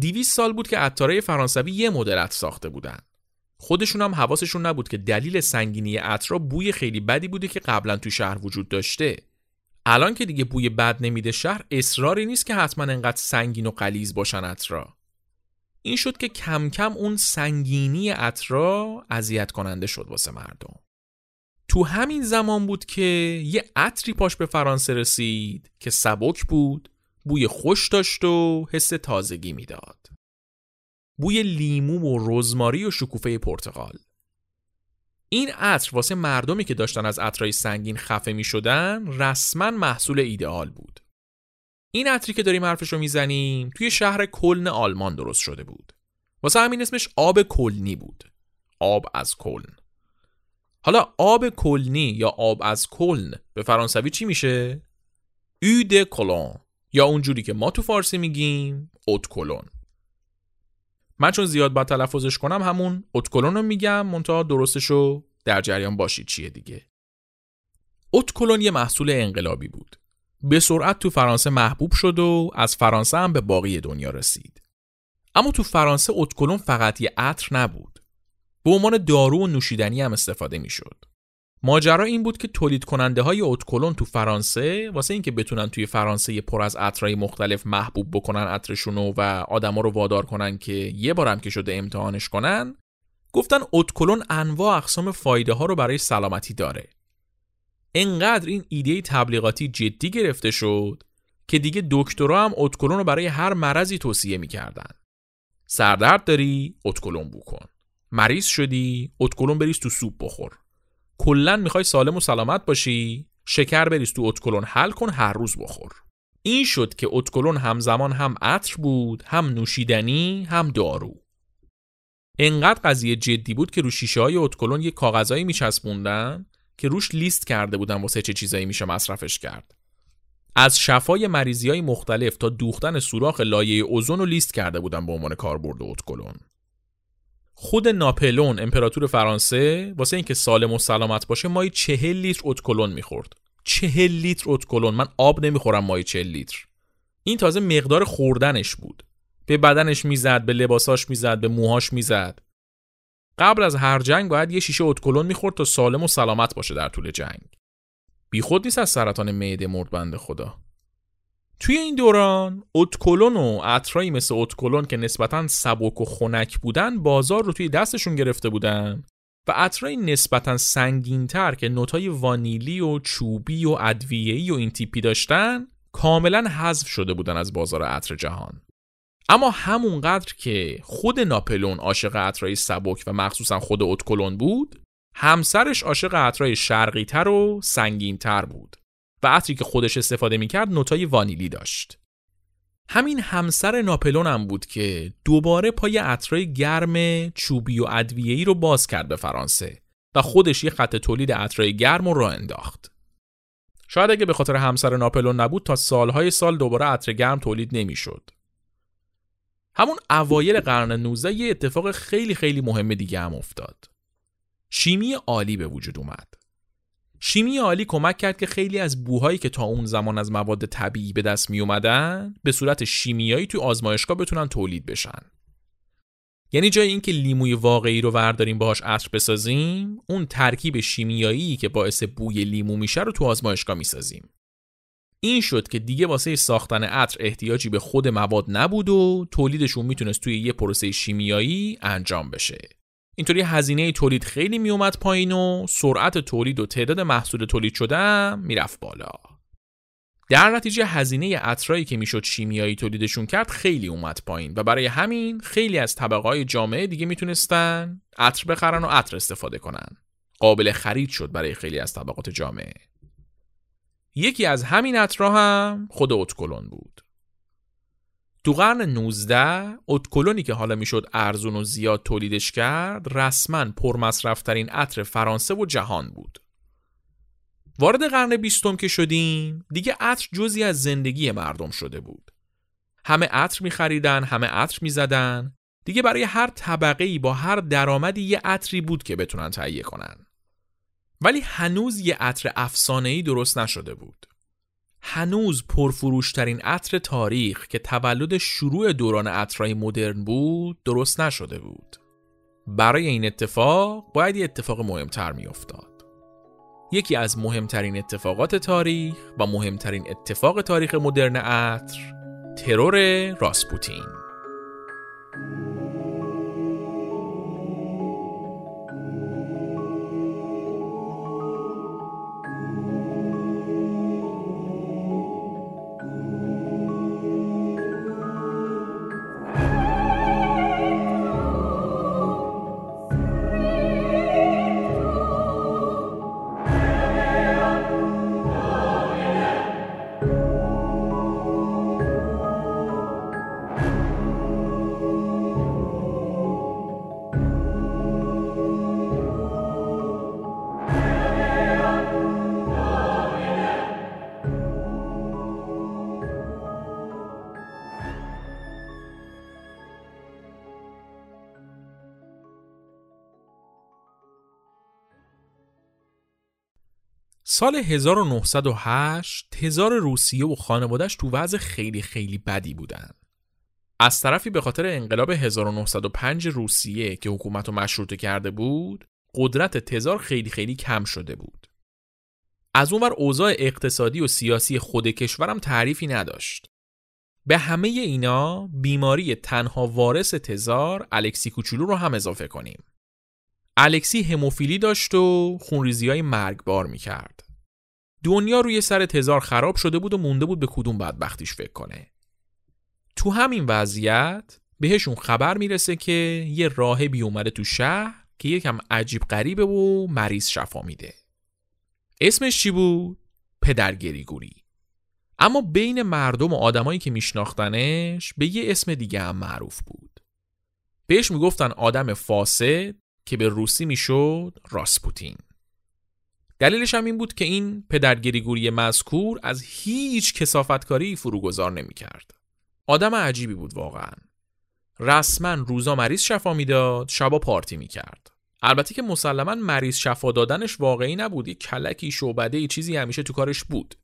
200 سال بود که عطارای فرانسوی یه مدل عطر ساخته بودن. خودشون هم حواسشون نبود که دلیل سنگینی عطرا بوی خیلی بدی بوده که قبلا تو شهر وجود داشته. الان که دیگه بوی بد نمیده شهر اصراری نیست که حتما انقدر سنگین و قلیز باشن عطرا. این شد که کم کم اون سنگینی عطرا اذیت کننده شد واسه مردم. تو همین زمان بود که یه عطری پاش به فرانسه رسید که سبک بود بوی خوش داشت و حس تازگی می‌داد. بوی لیمو و رزماری و شکوفه پرتقال این عطر واسه مردمی که داشتن از عطرهای سنگین خفه می شدن رسما محصول ایدئال بود. این عطری که داریم حرفش رو می‌زنیم توی شهر کلن آلمان درست شده بود. واسه همین اسمش آب کلنی بود. آب از کلن. حالا آب کلنی یا آب از کلن به فرانسوی چی میشه؟ او د کلون یا اونجوری که ما تو فارسی میگیم اوت کلون من چون زیاد با تلفظش کنم همون اوت کلون رو میگم. منتها درستشو در جریان باشید چیه دیگه. اوت کلون یه محصول انقلابی بود. به سرعت تو فرانسه محبوب شد و از فرانسه هم به باقی دنیا رسید. اما تو فرانسه اوت کلون فقط یه عطر نبود. به عنوان دارو و نوشیدنی هم استفاده می‌شد. ماجرا این بود که تولید کننده های اتکلون تو فرانسه واسه اینکه بتونن توی فرانسه پر از عطرهای مختلف محبوب بکنن عطرشونو و آدما رو وادار کنن که یه بارم که شده امتحانش کنن گفتن اتکلون انواع اقسام فایده ها رو برای سلامتی داره. انقدر این ایده تبلیغاتی جدی گرفته شد که دیگه دکترها هم اتکلون رو برای هر مرضی توصیه می‌کردن. سردرد داری اتکلون بو کن. مریض شدی اتکلون بریز تو سوپ بخور. کلا می‌خوای سالم و سلامت باشی شکر بریز تو اتکلون حل کن هر روز بخور. این شد که اتکلون همزمان هم عطر بود هم نوشیدنی هم دارو. انقدر قضیه جدی بود که رو شیشه های اتکلون یه کاغذایی میچسبوندن که روش لیست کرده بودن واسه چه چیزایی میشه مصرفش کرد. از شفای مریضی های مختلف تا دوختن سوراخ لایه اوزون رو لیست کرده بودن به عنوان کاربرد اتکلون. خود ناپلون امپراتور فرانسه واسه اینکه سالم و سلامت باشه مایی چهل لیتر اتکلون می‌خورد. چهل لیتر اتکلون من آب نمی‌خورم مایی چهل لیتر. این تازه مقدار خوردنش بود. به بدنش می‌زد به لباساش می‌زد به موهاش می‌زد. قبل از هر جنگ باید یه شیشه اتکلون می‌خورد تا سالم و سلامت باشه در طول جنگ. بیخود نیست از سرطان معده مرد بنده خدا. توی این دوران اتکلون و عطرایی مثل اتکلون که نسبتا سبک و خنک بودن بازار رو توی دستشون گرفته بودن و عطرای نسبتا سنگینتر که نوتای وانیلی و چوبی و ادویه‌ای و این تیپی داشتن کاملا حذف شده بودن از بازار عطر جهان. اما همونقدر که خود ناپلون عاشق عطرای سبک و مخصوصا خود اتکلون بود همسرش عاشق عطرای شرقیتر و سنگینتر بود. و عطری که خودش استفاده می‌کرد نوتای وانیلی داشت. همین همسر ناپلون هم بود که دوباره پای عطرای گرم چوبی و ادویه‌ای رو باز کرد به فرانسه و خودش یه خط تولید عطرای گرم رو راه انداخت. شاید اگه به خاطر همسر ناپلون نبود تا سالهای سال دوباره عطر گرم تولید نمی‌شد. همون اوایل قرن 19 یه اتفاق خیلی خیلی مهم دیگه هم افتاد. شیمی عالی به وجود اومد. شیمی عالی کمک کرد که خیلی از بوهایی که تا اون زمان از مواد طبیعی به دست می اومدن به صورت شیمیایی تو آزمایشگاه بتونن تولید بشن. یعنی جای اینکه لیموی واقعی رو ورداریم باهاش عطر بسازیم، اون ترکیب شیمیایی که باعث بوی لیمو میشه رو تو آزمایشگاه می‌سازیم. این شد که دیگه واسه ساختن عطر احتیاجی به خود مواد نبود و تولیدشون می‌تونست توی یه پروسه شیمیایی انجام بشه. اینطوری هزینه تولید خیلی میومد پایین و سرعت تولید و تعداد محصول تولید شده می‌رفت بالا. در نتیجه هزینه عطرایی که می‌شد شیمیایی تولیدشون کرد خیلی اومد پایین و برای همین خیلی از طبقه های جامعه دیگه می‌تونستن عطر بخرن و عطر استفاده کنن. قابل خرید شد برای خیلی از طبقات جامعه. یکی از همین عطرها هم خود اتکلون بود. تو قرن 19 اتکلونی که حالا می‌شد ارزون و زیاد تولیدش کرد رسما پرمصرفترین عطر فرانسه و جهان بود. وارد قرن بیستم که شدیم دیگه عطر جزی از زندگی مردم شده بود. همه عطر میخریدن، همه عطر می‌زدن. دیگه برای هر طبقه ای با هر درآمدی یه عطری بود که بتونن تهیه کنن. ولی هنوز یه عطر افسانه ای درست نشده بود. هنوز پرفروشترین عطر تاریخ که تولد شروع دوران عطرهای مدرن بود درست نشده بود. برای این اتفاق باید یه اتفاق مهمتر میافتاد. یکی از مهمترین اتفاقات تاریخ و مهمترین اتفاق تاریخ مدرن عطر ترور راسپوتین. سال 1908 تزار روسیه و خانوادش تو وضع خیلی خیلی بدی بودن. از طرفی به خاطر انقلاب 1905 روسیه که حکومت رو مشروطه کرده بود قدرت تزار خیلی خیلی کم شده بود. از اونور اوضاع اقتصادی و سیاسی خود کشورم تعریفی نداشت. به همه اینا بیماری تنها وارث تزار الکسی کوچولو رو هم اضافه کنیم. الکسی هموفیلی داشت و خونریزی های مرگبار می‌کرد. دنیا روی سر تزار خراب شده بود و مونده بود به کدوم بدبختیش فکر کنه. تو همین وضعیت بهشون خبر می‌رسه که یه راهبی اومده تو شهر که یکم عجیب غریبه و مریض شفا میده. اسمش چی بود؟ پدر گریگوری. اما بین مردم و آدمایی که میشناختنش به یه اسم دیگه هم معروف بود. بهش می‌گفتن آدم فاسد که به روسی می‌شد راسپوتین. دلیلش هم این بود که این پدر گریگوری مذکور از هیچ کسافتکاری فروگذار نمی‌کرد. آدم عجیبی بود واقعا. رسما روزا مریض شفا می‌داد، شبا پارتی می‌کرد. البته که مسلما مریض شفا دادنش واقعی نبود، یک کلکی شعبده چیزی همیشه تو کارش بود.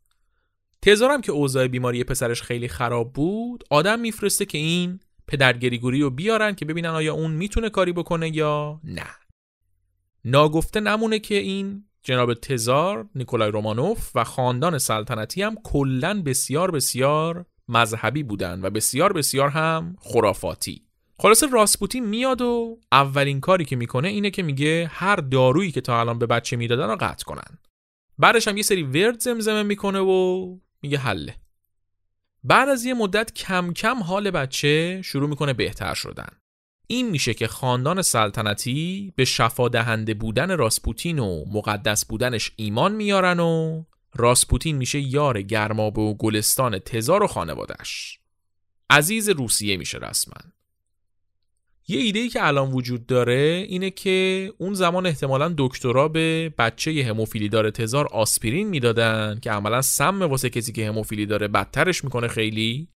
تزارم که اوضاع بیماری پسرش خیلی خراب بود، آدم میفرسته که این پدر گریگوری رو بیارن که ببینن آیا اون می‌تونه کاری بکنه یا نه. ناگفته نمونه که این جناب تزار نیکولای رومانوف و خاندان سلطنتی هم کلا بسیار بسیار مذهبی بودن و بسیار بسیار هم خرافاتی. خلاصه راسپوتین میاد و اولین کاری که می‌کنه اینه که میگه هر دارویی که تا الان به بچه می‌دادن رو قطع کنن. بعدش هم یه سری ورد زمزمه می‌کنه و میگه حله. بعد از یه مدت کم کم حال بچه شروع می‌کنه بهتر شدن. این میشه که خاندان سلطنتی به شفا دهنده بودن راسپوتین و مقدس بودنش ایمان میارن و راسپوتین میشه یار گرمابه و گلستان تزار و خانوادش عزیز روسیه میشه رسما. یه ایده ای که الان وجود داره اینه که اون زمان احتمالا دکترا به بچه هموفیلی داره تزار آسپرین می‌دادن که عملا سم واسه کسی که هموفیلی داره بدترش می‌کنه خیلی.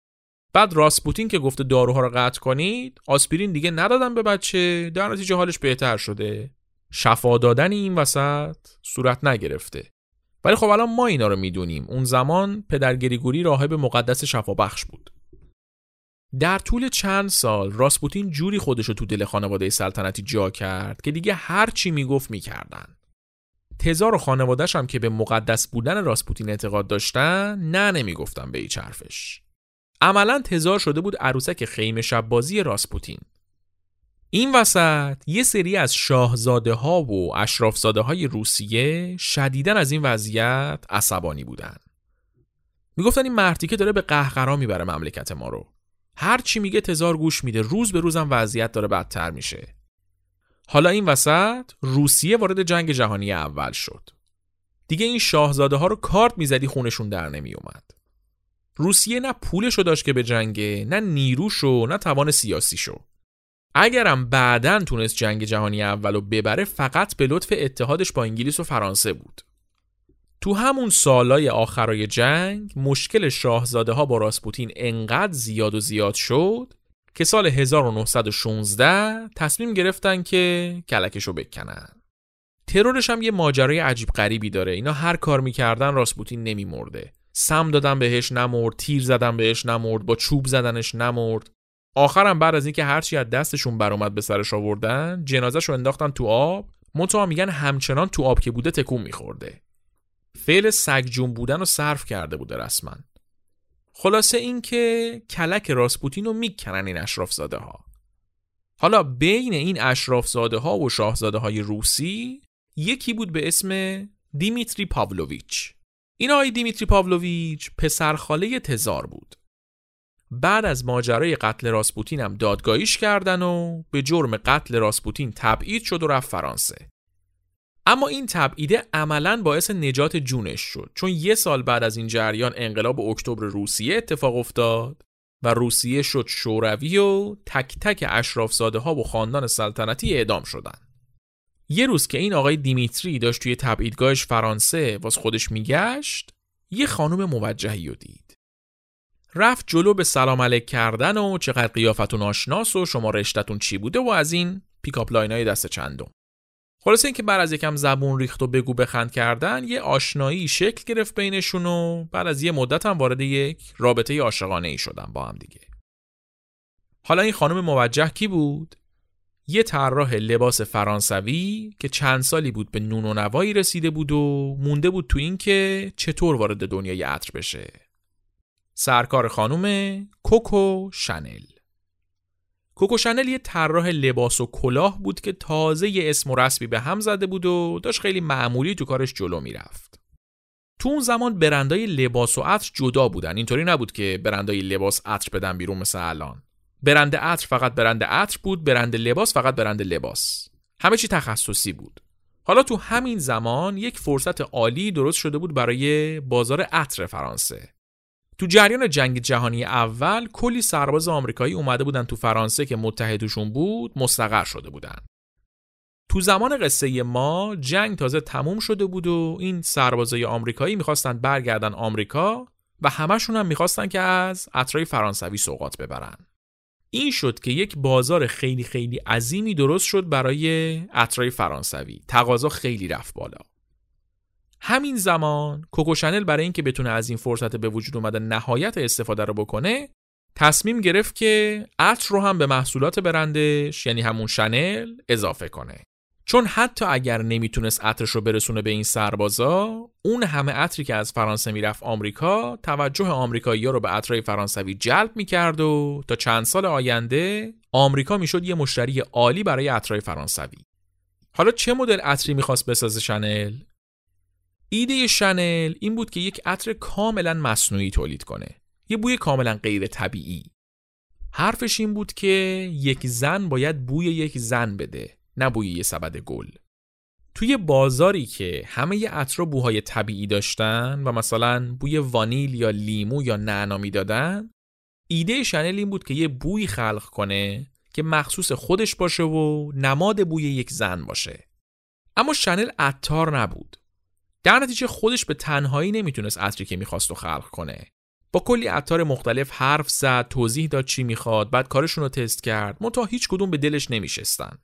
بعد راسپوتین که گفته داروها رو قطع کنید آسپرین دیگه ندادن به بچه. در نتیجه حالش بهتر شده. شفا دادن این وسط صورت نگرفته. ولی خب الان ما اینا رو می‌دونیم. اون زمان پدر گریگوری راهب مقدس شفا بخش بود. در طول چند سال راسپوتین جوری خودشو تو دل خانواده سلطنتی جا کرد که دیگه هر چی می‌گفت می‌کردن. تزار و خانوادهش هم که به مقدس بودن راسپوتین اعتقاد داشتن نه نمی‌گفتن به هیچ حرفش. عملا تزار شده بود عروسک خیمه شب بازی راسپوتین. این وسط یه سری از شاهزاده ها و اشرافزاده های روسیه شدیدن از این وضعیت عصبانی بودن. می‌گفتن این مرتیکه داره به قهقرا می‌بره مملکت ما رو. هر چی میگه تزار گوش میده. روز به روزم وضعیت داره بدتر میشه. حالا این وسط روسیه وارد جنگ جهانی اول شد. دیگه این شاهزاده ها رو کارت می‌زدی خونشون در نمیومد روسیه نه پولشو داشت که به جنگه نه نیروشو نه توان سیاسیشو. اگرم بعدا تونست جنگ جهانی اولو ببره فقط به لطف اتحادش با انگلیس و فرانسه بود. تو همون سالای آخرای جنگ مشکل شاهزاده ها با راسپوتین انقدر زیاد و زیاد شد که سال 1916 تصمیم گرفتن که کلکشو بکنن. ترورش هم یه ماجرای عجیب غریبی داره. اینا هر کار می‌کردن راسپوتین نمیمرده. سم دادن بهش نمرد تیر زدن بهش نمرد با چوب زدنش نمرد. آخرم بعد از اینکه هرچی از دستشون برآمد به سرش آوردن جنازش رو انداختن تو آب. منتها میگن همچنان تو آب که بوده تکون میخورده. فعل سگجون بودن رو صرف کرده بوده رسما. خلاصه اینکه کلک راسپوتین رو می‌کنن این اشرافزاده ها حالا بین این اشرافزاده ها و شاهزاده های روسی یکی بود به اسم دیمیتری پاولویچ این آقای دیمیتری پاولویچ پسرخاله تزار بود. بعد از ماجرای قتل راسپوتین هم دادگاهیش کردن و به جرم قتل راسپوتین تبعید شد و رفت فرانسه. اما این تبعیده عملا باعث نجات جونش شد. چون یه سال بعد از این جریان انقلاب اکتبر روسیه اتفاق افتاد و روسیه شد شوروی و تک تک اشرافزاده ها و خاندان سلطنتی اعدام شدن. یه روز که این آقای دیمیتری داشت توی تبعیدگاهش فرانسه واس خودش میگشت یه خانم موجهی رو دید. رفت جلو یه سلام علیک کردن و چقدر قیافتون آشناس و شما رشتتون چی بوده و از این pickup line های دست چندم. خلاصه اینکه بعد از یکم زبون ریخت و بگو بخند کردن یه آشنایی شکل گرفت بینشون و بعد از یه مدت هم وارد یک رابطه عاشقانه ای شدن با هم دیگه. حالا این خانم موجه کی بود؟ یه طراح لباس فرانسوی که چند سالی بود به نون و نوایی رسیده بود و مونده بود تو این که چطور وارد دنیای عطر بشه. سرکار خانم کوکو شنل کوکو شنل یه طراح لباس و کلاه بود که تازه یه اسم و رسمی به هم زده بود و داشت خیلی معمولی تو کارش جلو می‌رفت. تو اون زمان برندای لباس و عطر جدا بودن. اینطوری نبود که برندای لباس عطر بدن بیرون مثل الان. برند عطر فقط برند عطر بود برند لباس فقط برند لباس. همه چی تخصصی بود. حالا تو همین زمان یک فرصت عالی درست شده بود برای بازار عطر فرانسه. تو جریان جنگ جهانی اول کلی سرباز آمریکایی اومده بودن تو فرانسه که متحدشون بود مستقر شده بودن. تو زمان قصه ما جنگ تازه تموم شده بود و این سربازای آمریکایی می‌خواستن برگردن آمریکا و همشون هم می‌خواستن که از عطرای فرانسوی سوقات ببرن. این شد که یک بازار خیلی خیلی عظیمی درست شد برای عطرای فرانسوی. تقاضا خیلی رفت بالا. همین زمان کوکو شنل برای اینکه بتونه از این فرصت به وجود اومده نهایت استفاده رو بکنه تصمیم گرفت که عطر رو هم به محصولات برندش یعنی همون شنل اضافه کنه. چون حتی اگر نمی‌تونست عطرش رو برسونه به این سربازا اون همه عطری که از فرانسه می‌رفت آمریکا توجه آمریکایی‌ها رو به عطرهای فرانسوی جلب می‌کرد و تا چند سال آینده آمریکا می‌شد یه مشتری عالی برای عطرهای فرانسوی. حالا چه مدل عطری می‌خواست بسازه شنل؟ ایده شنل این بود که یک عطر کاملا مصنوعی تولید کنه. یه بوی کاملا غیر طبیعی. حرفش این بود که یک زن باید بوی یک زن بده. نه بوی یه سبد گل. توی بازاری که همه عطر بوهای طبیعی داشتن و مثلا بوی وانیل یا لیمو یا نعنا می‌دادن ایده شنل این بود که یه بوی خلق کنه که مخصوص خودش باشه و نماد بوی یک زن باشه. اما شنل عطار نبود. در نتیجه خودش به تنهایی نمی‌تونست عطری که می‌خواست رو خلق کنه. با کلی عطار مختلف حرف زد توضیح داد چی می‌خواد بعد کارشون رو تست کرد. منتها هیچ کدوم به دلش نمیشستن.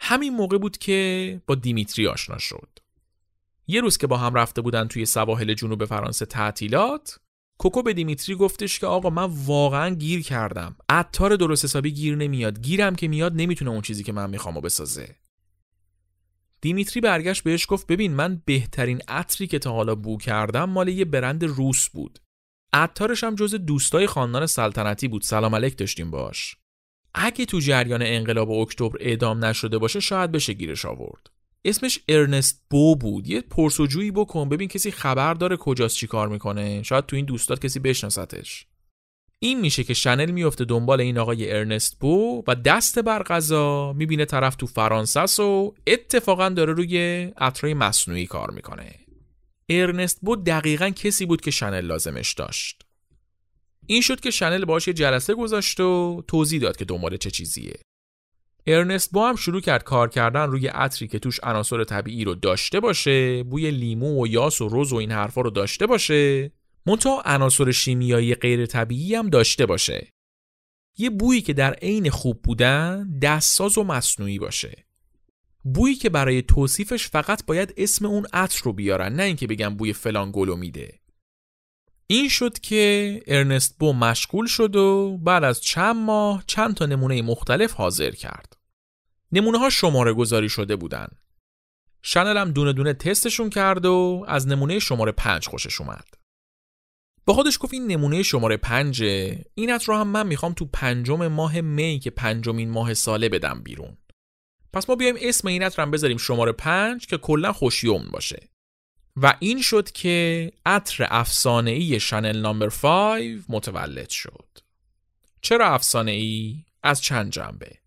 همین موقع بود که با دیمیتری آشنا شد. یه روز که با هم رفته بودن توی سواحل جنوب فرانسه تعطیلات کوکو به دیمیتری گفتش که آقا من واقعا گیر کردم. عطار درست حسابی گیر نمیاد. گیرم که میاد نمی‌تونه اون چیزی که من میخوامو بسازه. دیمیتری برگشت بهش گفت ببین من بهترین عطری که تا حالا بو کردم مال یه برند روس بود. عطارش هم جز دوستای خاندان سلطنتی بود. سلام علیک داشتیم باش. اگه تو جریان انقلاب اکتبر اعدام نشده باشه شاید بشه گیرش آورد. اسمش ارنست بو بود. یه پرسجویی بکن. ببین کسی خبر داره کجاست چی کار می‌کنه. شاید تو این دوستات کسی بشناستش. این میشه که شنل میفته دنبال این آقای ارنست بو و دست بر قضا می‌بینه طرف تو فرانسه و اتفاقا داره روی عطرای مصنوعی کار می‌کنه. ارنست بو دقیقا کسی بود که شنل لازمش داشت. این شد که شنل باش یه جلسه گذاشت و توضیح داد که دنبال چه چیزیه. ارنست بو هم شروع کرد کار کردن روی عطری که توش عناصر طبیعی رو داشته باشه بوی لیمو و یاس و رز و این حرفا رو داشته باشه. منتها عناصر شیمیایی غیر طبیعی هم داشته باشه. یه بویی که در عین خوب بودن دستساز و مصنوعی باشه. بویی که برای توصیفش فقط باید اسم اون عطر رو بیارن نه اینکه بگم بوی فلان گلو میده. این شد که ارنست بو مشغول شد و بعد از چند ماه چند تا نمونه مختلف حاضر کرد. نمونه ها شماره گذاری شده بودن. شنل هم دونه دونه تستشون کرد و از نمونه شماره پنج خوشش اومد. با خودش گفت این نمونه شماره پنجه این رو هم من می‌خوام تو پنجم ماه می که پنجمین ماه ساله بدم بیرون. پس ما بیایم اسم این عطر هم بذاریم شماره پنج که کلا خوشیوم باشه. و این شد که عطر افسانه ای شنل نامبر 5 متولد شد. چرا افسانه ای؟ از چند جنبه.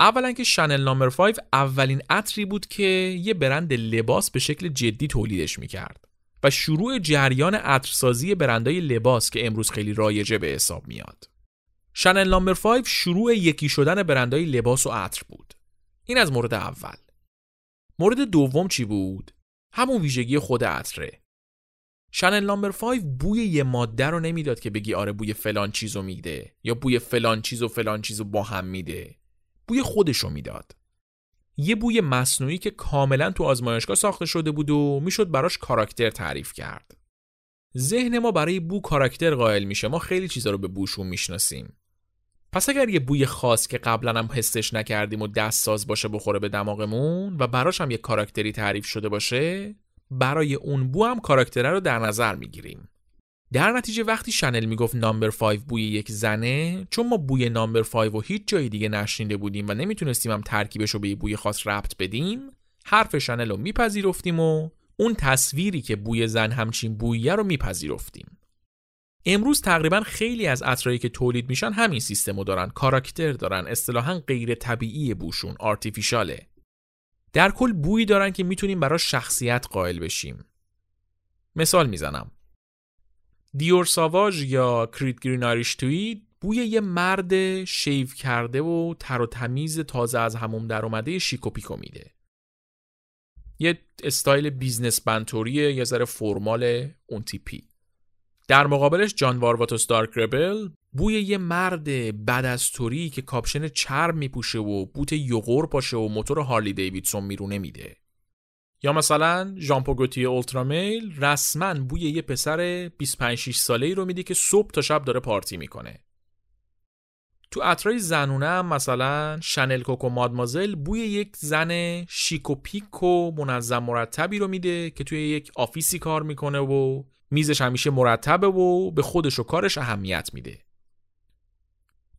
اولا که شنل نامبر 5 اولین عطری بود که یه برند لباس به شکل جدی تولیدش می‌کرد و شروع جریان عطرسازی برندهای لباس که امروز خیلی رایجه به حساب میاد. شنل نامبر 5 شروع یکی شدن برندهای لباس و عطر بود. این از مورد اول. مورد دوم چی بود؟ همون ویژگی خود عطره شنل نامبر 5 بوی یه ماده رو نمی‌داد که بگی آره بوی فلان چیزو میده یا بوی فلان چیز و فلان چیزو با هم میده بوی خودش رو می‌داد یه بوی مصنوعی که کاملا تو آزمایشگاه ساخته شده بود و می‌شد براش کاراکتر تعریف کرد. ذهن ما برای بو کاراکتر قائل میشه ما خیلی چیزا رو به بوشون می‌شناسیم. پس اگر یه بوی خاص که قبلا هم حسش نکردیم و دست ساز باشه بخوره به دماغمون و براش هم یه کاراکتری تعریف شده باشه برای اون بو هم کاراکتره رو در نظر می‌گیریم. در نتیجه وقتی شنل می‌گفت نامبر 5 بوی یک زنه چون ما بوی نامبر 5 و هیچ جای دیگه نشنیده بودیم و نمی‌تونستیم هم ترکیبش رو به یه بوی خاص ربط بدیم حرف شنل رو میپذیرفتیم و اون تصویری که بوی زن همچین بویه رو میپذیرفتیم امروز تقریبا خیلی از عطرایی که تولید میشن همین سیستمو دارن کاراکتر دارن اصطلاحا غیر طبیعی بوشون آرتیفیشاله. در کل بویی دارن که می‌تونیم برای شخصیت قائل بشیم. مثال می‌زنم. دیور ساواژ یا کریت گرین توی بوی یه مرد شیو کرده و تر و تمیز تازه از هموم در اومده شیک و پیکو میده. یه استایل business man طوریه یه ذره formal اون تیپی. در مقابلش جان وارواتوس دارک ربل بوی یه مرد badass طوری که کاپشن چرم میپوشه و بوت یغور پاشه و موتور هارلی دیویدسون میرونه میده. یا مثلا ژان پل گوتیه اولترامیل رسما بوی یه پسر 25 6 ساله ای رو میده که صبح تا شب داره پارتی می‌کنه. تو عطرای زنونه هم مثلا شنل کوکو مادمازل بوی یک زن شیک و پیک و منظم مرتبی رو میده که توی یک office ی کار می‌کنه و میزش همیشه مرتبه و به خودش و کارش اهمیت میده.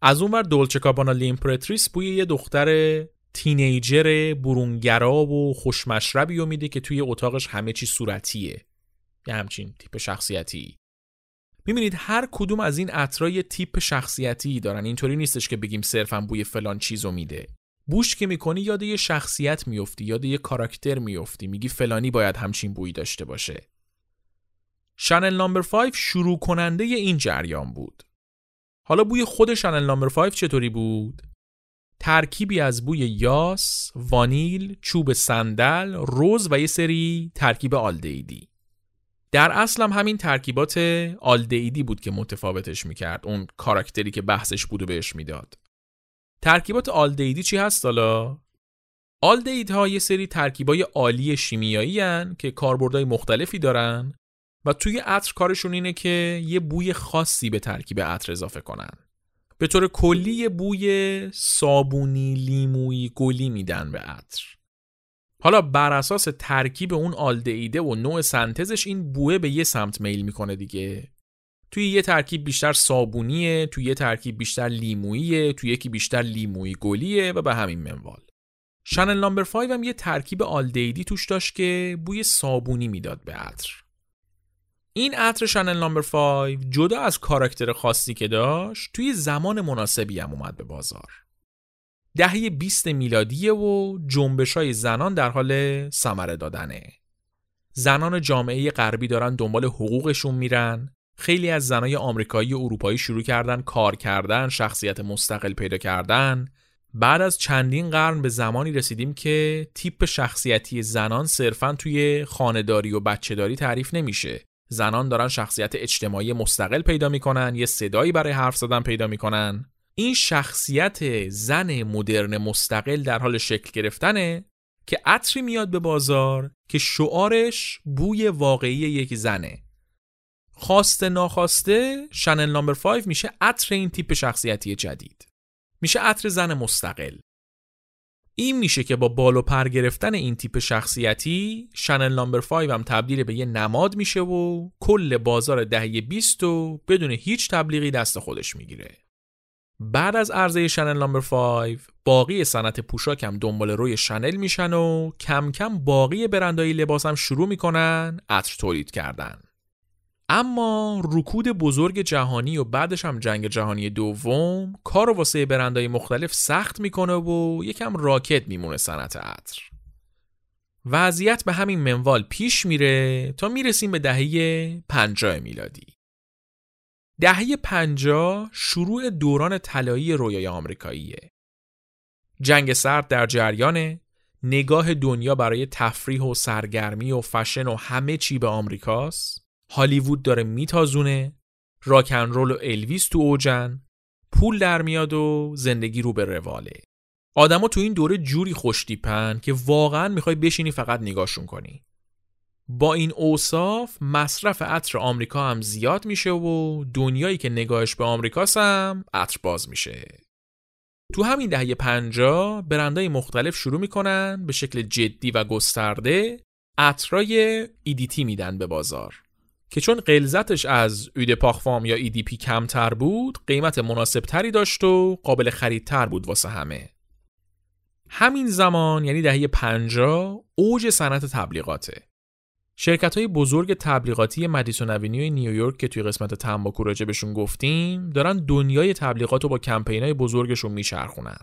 از اونور دولچه گابانا لیمپراتریس بوی یه دختر teenager برونگرا و خوشمشربی رو میده که توی اتاقش همه چی صورتیه. یه همچین تیپ شخصیتی. می‌بینید هر کدوم از این عطرا یه تیپ شخصیتی دارن. اینطوری نیستش که بگیم صرفا بوی فلان چیزو میده. بوش که می‌کنی یاد یه شخصیت میفتی یاد یه کاراکتر میفتی میگی فلانی باید همچین بویی داشته باشه. شنل number 5 شروع کننده این جریان بود حالا بوی خود شنل number 5 چطوری بود ترکیبی از بوی یاس، وانیل، چوب صندل، رز و یه سری ترکیب آلدهیدی. در اصل هم همین ترکیبات آلدهیدی بود که متفاوتش می‌کرد اون کاراکتری که بحثش بود و بهش می‌داد. ترکیبات آلدهیدی چی هست حالا؟ ها یه سری ترکیبای آلی شیمیایی ان که کاربردهای مختلفی دارن و توی عطر کارشون اینه که یه بوی خاصی به ترکیب عطر اضافه کنن. به طور کلی بوی صابونی لیمویی گلی میدن به عطر. حالا بر اساس ترکیب اون آلدهیده و نوع سنتزش این بوه به یه سمت میل می‌کنه دیگه. توی یه ترکیب بیشتر صابونیه توی یه ترکیب بیشتر لیموییه توی یکی بیشتر لیمویی گلیه و به همین منوال. شنل نامبر 5 هم یه ترکیب آلدهیدی توش داشت که بوی صابونی می‌داد به عطر. این عطر شنل نامبر 5 جدا از کاراکتر خاصی که داشت توی زمان مناسبی هم اومد به بازار. دهه 20 میلادیه و جنبش های زنان در حال ثمره دادنه. زنان جامعه غربی دارن دنبال حقوقشون میرن. خیلی از زنای آمریکایی و اروپایی شروع کردن کار کردن، شخصیت مستقل پیدا کردن. بعد از چندین قرن به زمانی رسیدیم که تیپ شخصیتی زنان صرفا توی خانهداری و بچهداری تعریف نمیشه زنان دارن شخصیت اجتماعی مستقل پیدا می‌کنن یه صدایی برای حرف زدن پیدا می‌کنن. این شخصیت زن مدرن مستقل در حال شکل گرفتنه که عطری میاد به بازار که شعارش بوی واقعی یک زنه. خواسته ناخواسته شنل نامبر 5 میشه عطر این تیپ شخصیتی جدید. میشه عطر زن مستقل. این میشه که با بال و پر گرفتن این تیپ شخصیتی شنل نامبر 5 هم تبدیل به یه نماد میشه و کل بازار دهه 20 و بدون هیچ تبلیغی دست خودش می‌گیره. بعد از عرضه شنل نامبر 5 باقی صنعت پوشاک هم دنبال روی شنل میشن و کم کم باقی برندهای لباس هم شروع می‌کنن عطر تولید کردن. اما رکود بزرگ جهانی و بعدش هم جنگ جهانی دوم کار واسه برندهای مختلف سخت می‌کنه و یکم راکت میمونه صنعت عطر. وضعیت به همین منوال پیش میره تا می‌رسیم به دهه 50 میلادی. دهه 50 شروع دوران طلایی رویای آمریکاییه. جنگ سرد در جریانه نگاه دنیا برای تفریح و سرگرمی و فشن و همه چی به آمریکاست. هالیوود داره میتازونه راکن رول و الویس تو اوجن پول در میاد و زندگی رو به رواله. آدما تو این دوره جوری خوشتیپن که واقعا می‌خوای بشینی فقط نگاهشون کنی. با این اوصاف مصرف عطر آمریکا هم زیاد میشه و دنیایی که نگاهش به آمریکاست هم عطر باز میشه. تو همین دهه پنجا برندهای مختلف شروع می‌کنن به شکل جدی و گسترده عطرای EDT میدن به بازار. که چون غلظتش از eau de parfum یا EDP کمتر بود قیمت مناسب تری داشت و قابل خریدتر بود واسه همه همین زمان یعنی دهه 50 اوج صنعت تبلیغاته شرکت های بزرگ تبلیغاتی مدیسون اونیو نیویورک که توی قسمت تنباکو بهشون گفتیم دارن دنیای تبلیغات رو با کمپین های بزرگشون میچرخونن.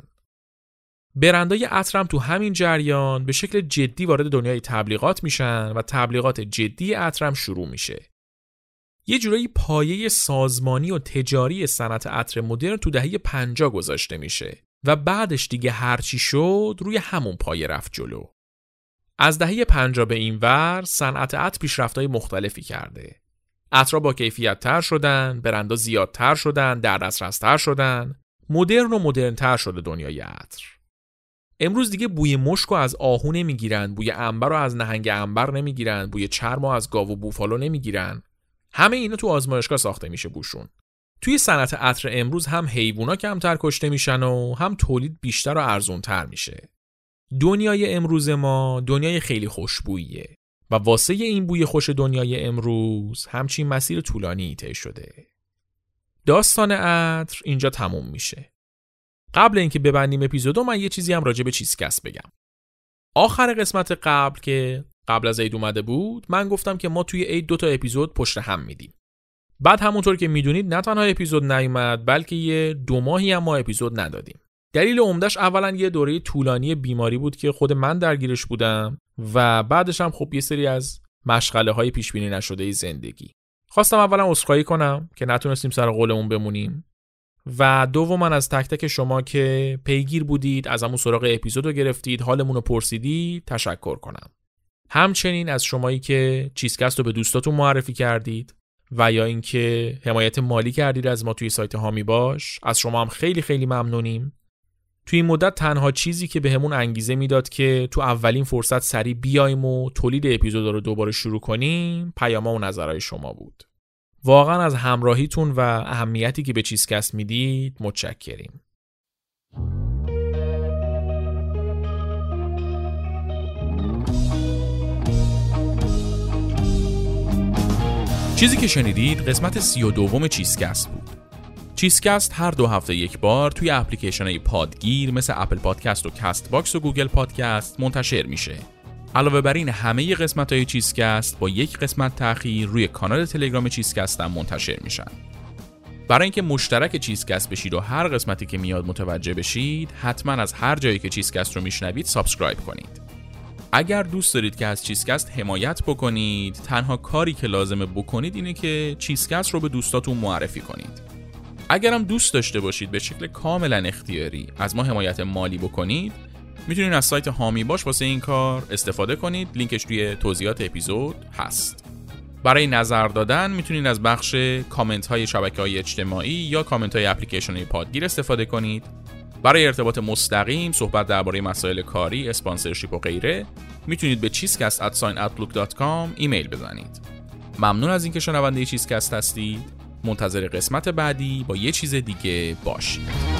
برندای عطرم تو همین جریان به شکل جدی وارد دنیای تبلیغات میشن و تبلیغات جدی عطرم شروع میشه. یه جورایی پایه سازمانی و تجاری صنعت عطر مدرن تو دهه 50 گذاشته میشه و بعدش دیگه هرچی شد روی همون پایه رفت جلو. از دهه 50 به این ور صنعت عطر پیشرفت‌های مختلفی کرده. عطرها با کیفیت تر شدن، برندها زیادتر شدن، در دسترستر شدن، مدرن و مدرنتر شده دنیای عطر. امروز دیگه بوی مشک رو از آهو نمی‌گیرن، بوی انبر رو از نهنگ انبر نمی‌گیرن، بوی چرم از گاو و بوفالو نمی‌گیرن. همه اینا تو آزمایشگاه ساخته میشه بوشون. توی صنعت عطر امروز هم حیوونا کمتر کشته میشن و هم تولید بیشتر و ارزونتر میشه. دنیای امروز ما دنیای خیلی خوشبوییه و واسه این بوی خوش دنیای امروز همچین مسیر طولانی طی شده. داستان عطر اینجا تموم میشه. قبل اینکه ببندیم اپیزودو من یه چیزی هم راجع به چیزکست بگم. آخر قسمت قبل که قبل از عید اومده بود من گفتم که ما توی عید دو تا اپیزود پشت هم میدیم. بعد همونطور که می‌دونید نه تنها اپیزود نیومد بلکه یه دو ماهی هم ما اپیزود ندادیم. دلیل عمدهش اولا یه دوره طولانی بیماری بود که خود من درگیرش بودم و بعدش هم خب یه سری از مشغله های پیش بینی نشده زندگی خواستم اولا عذرخواهی کنم که نتونستیم سر قولمون بمونیم و دوما از تک تک شما که پیگیر بودید از همون سراغ اپیزود گرفتید حالمون رو پرسیدید تشکر کنم همچنین از شمایی که چیزکست رو به دوستاتون معرفی کردید و یا اینکه حمایت مالی کردید از ما توی سایت هامی باش از شما هم خیلی خیلی ممنونیم. توی این مدت تنها چیزی که بهمون به انگیزه می‌داد که تو اولین فرصت سریع بیایم و تولید اپیزود رو دوباره شروع کنیم پیاما و نظرهای شما بود. واقعا از همراهیتون و اهمیتی که به چیزکست می‌دید متشکریم. چیزی که شنیدید قسمت سی و دوم چیزکست بود چیزکست هر دو هفته یک بار توی اپلیکیشن های پادگیر مثل اپل پادکست و کست باکس و گوگل پادکست منتشر میشه. علاوه بر این همه قسمت های چیزکست با یک قسمت تاخیر روی کانال تلگرام چیزکست هم منتشر میشن. برای اینکه مشترک چیزکست بشید و هر قسمتی که میاد متوجه بشید حتما از هر جایی که چیزکست رو میشنوید subscribe کنید اگر دوست دارید که از چیزکست حمایت بکنید تنها کاری که لازمه بکنید اینه که چیزکست رو به دوستاتون معرفی کنید. اگرم دوست داشته باشید به شکل کاملا اختیاری از ما حمایت مالی بکنید می‌تونید از سایت هامی باش واسه این کار استفاده کنید. لینکش توی توضیحات اپیزود هست. برای نظر دادن می‌تونید از بخش کامنت های شبکه های اجتماعی یا کامنت های اپلیکیشن های پادگیر استفاده کنید. برای ارتباط مستقیم صحبت درباره مسائل کاری اسپانسرشیپ و غیره می‌تونید به چیزکست@outlook.com ایمیل بزنید. ممنون از اینکه شنونده چیزکست هستید. منتظر قسمت بعدی با یه چیز دیگه باشید.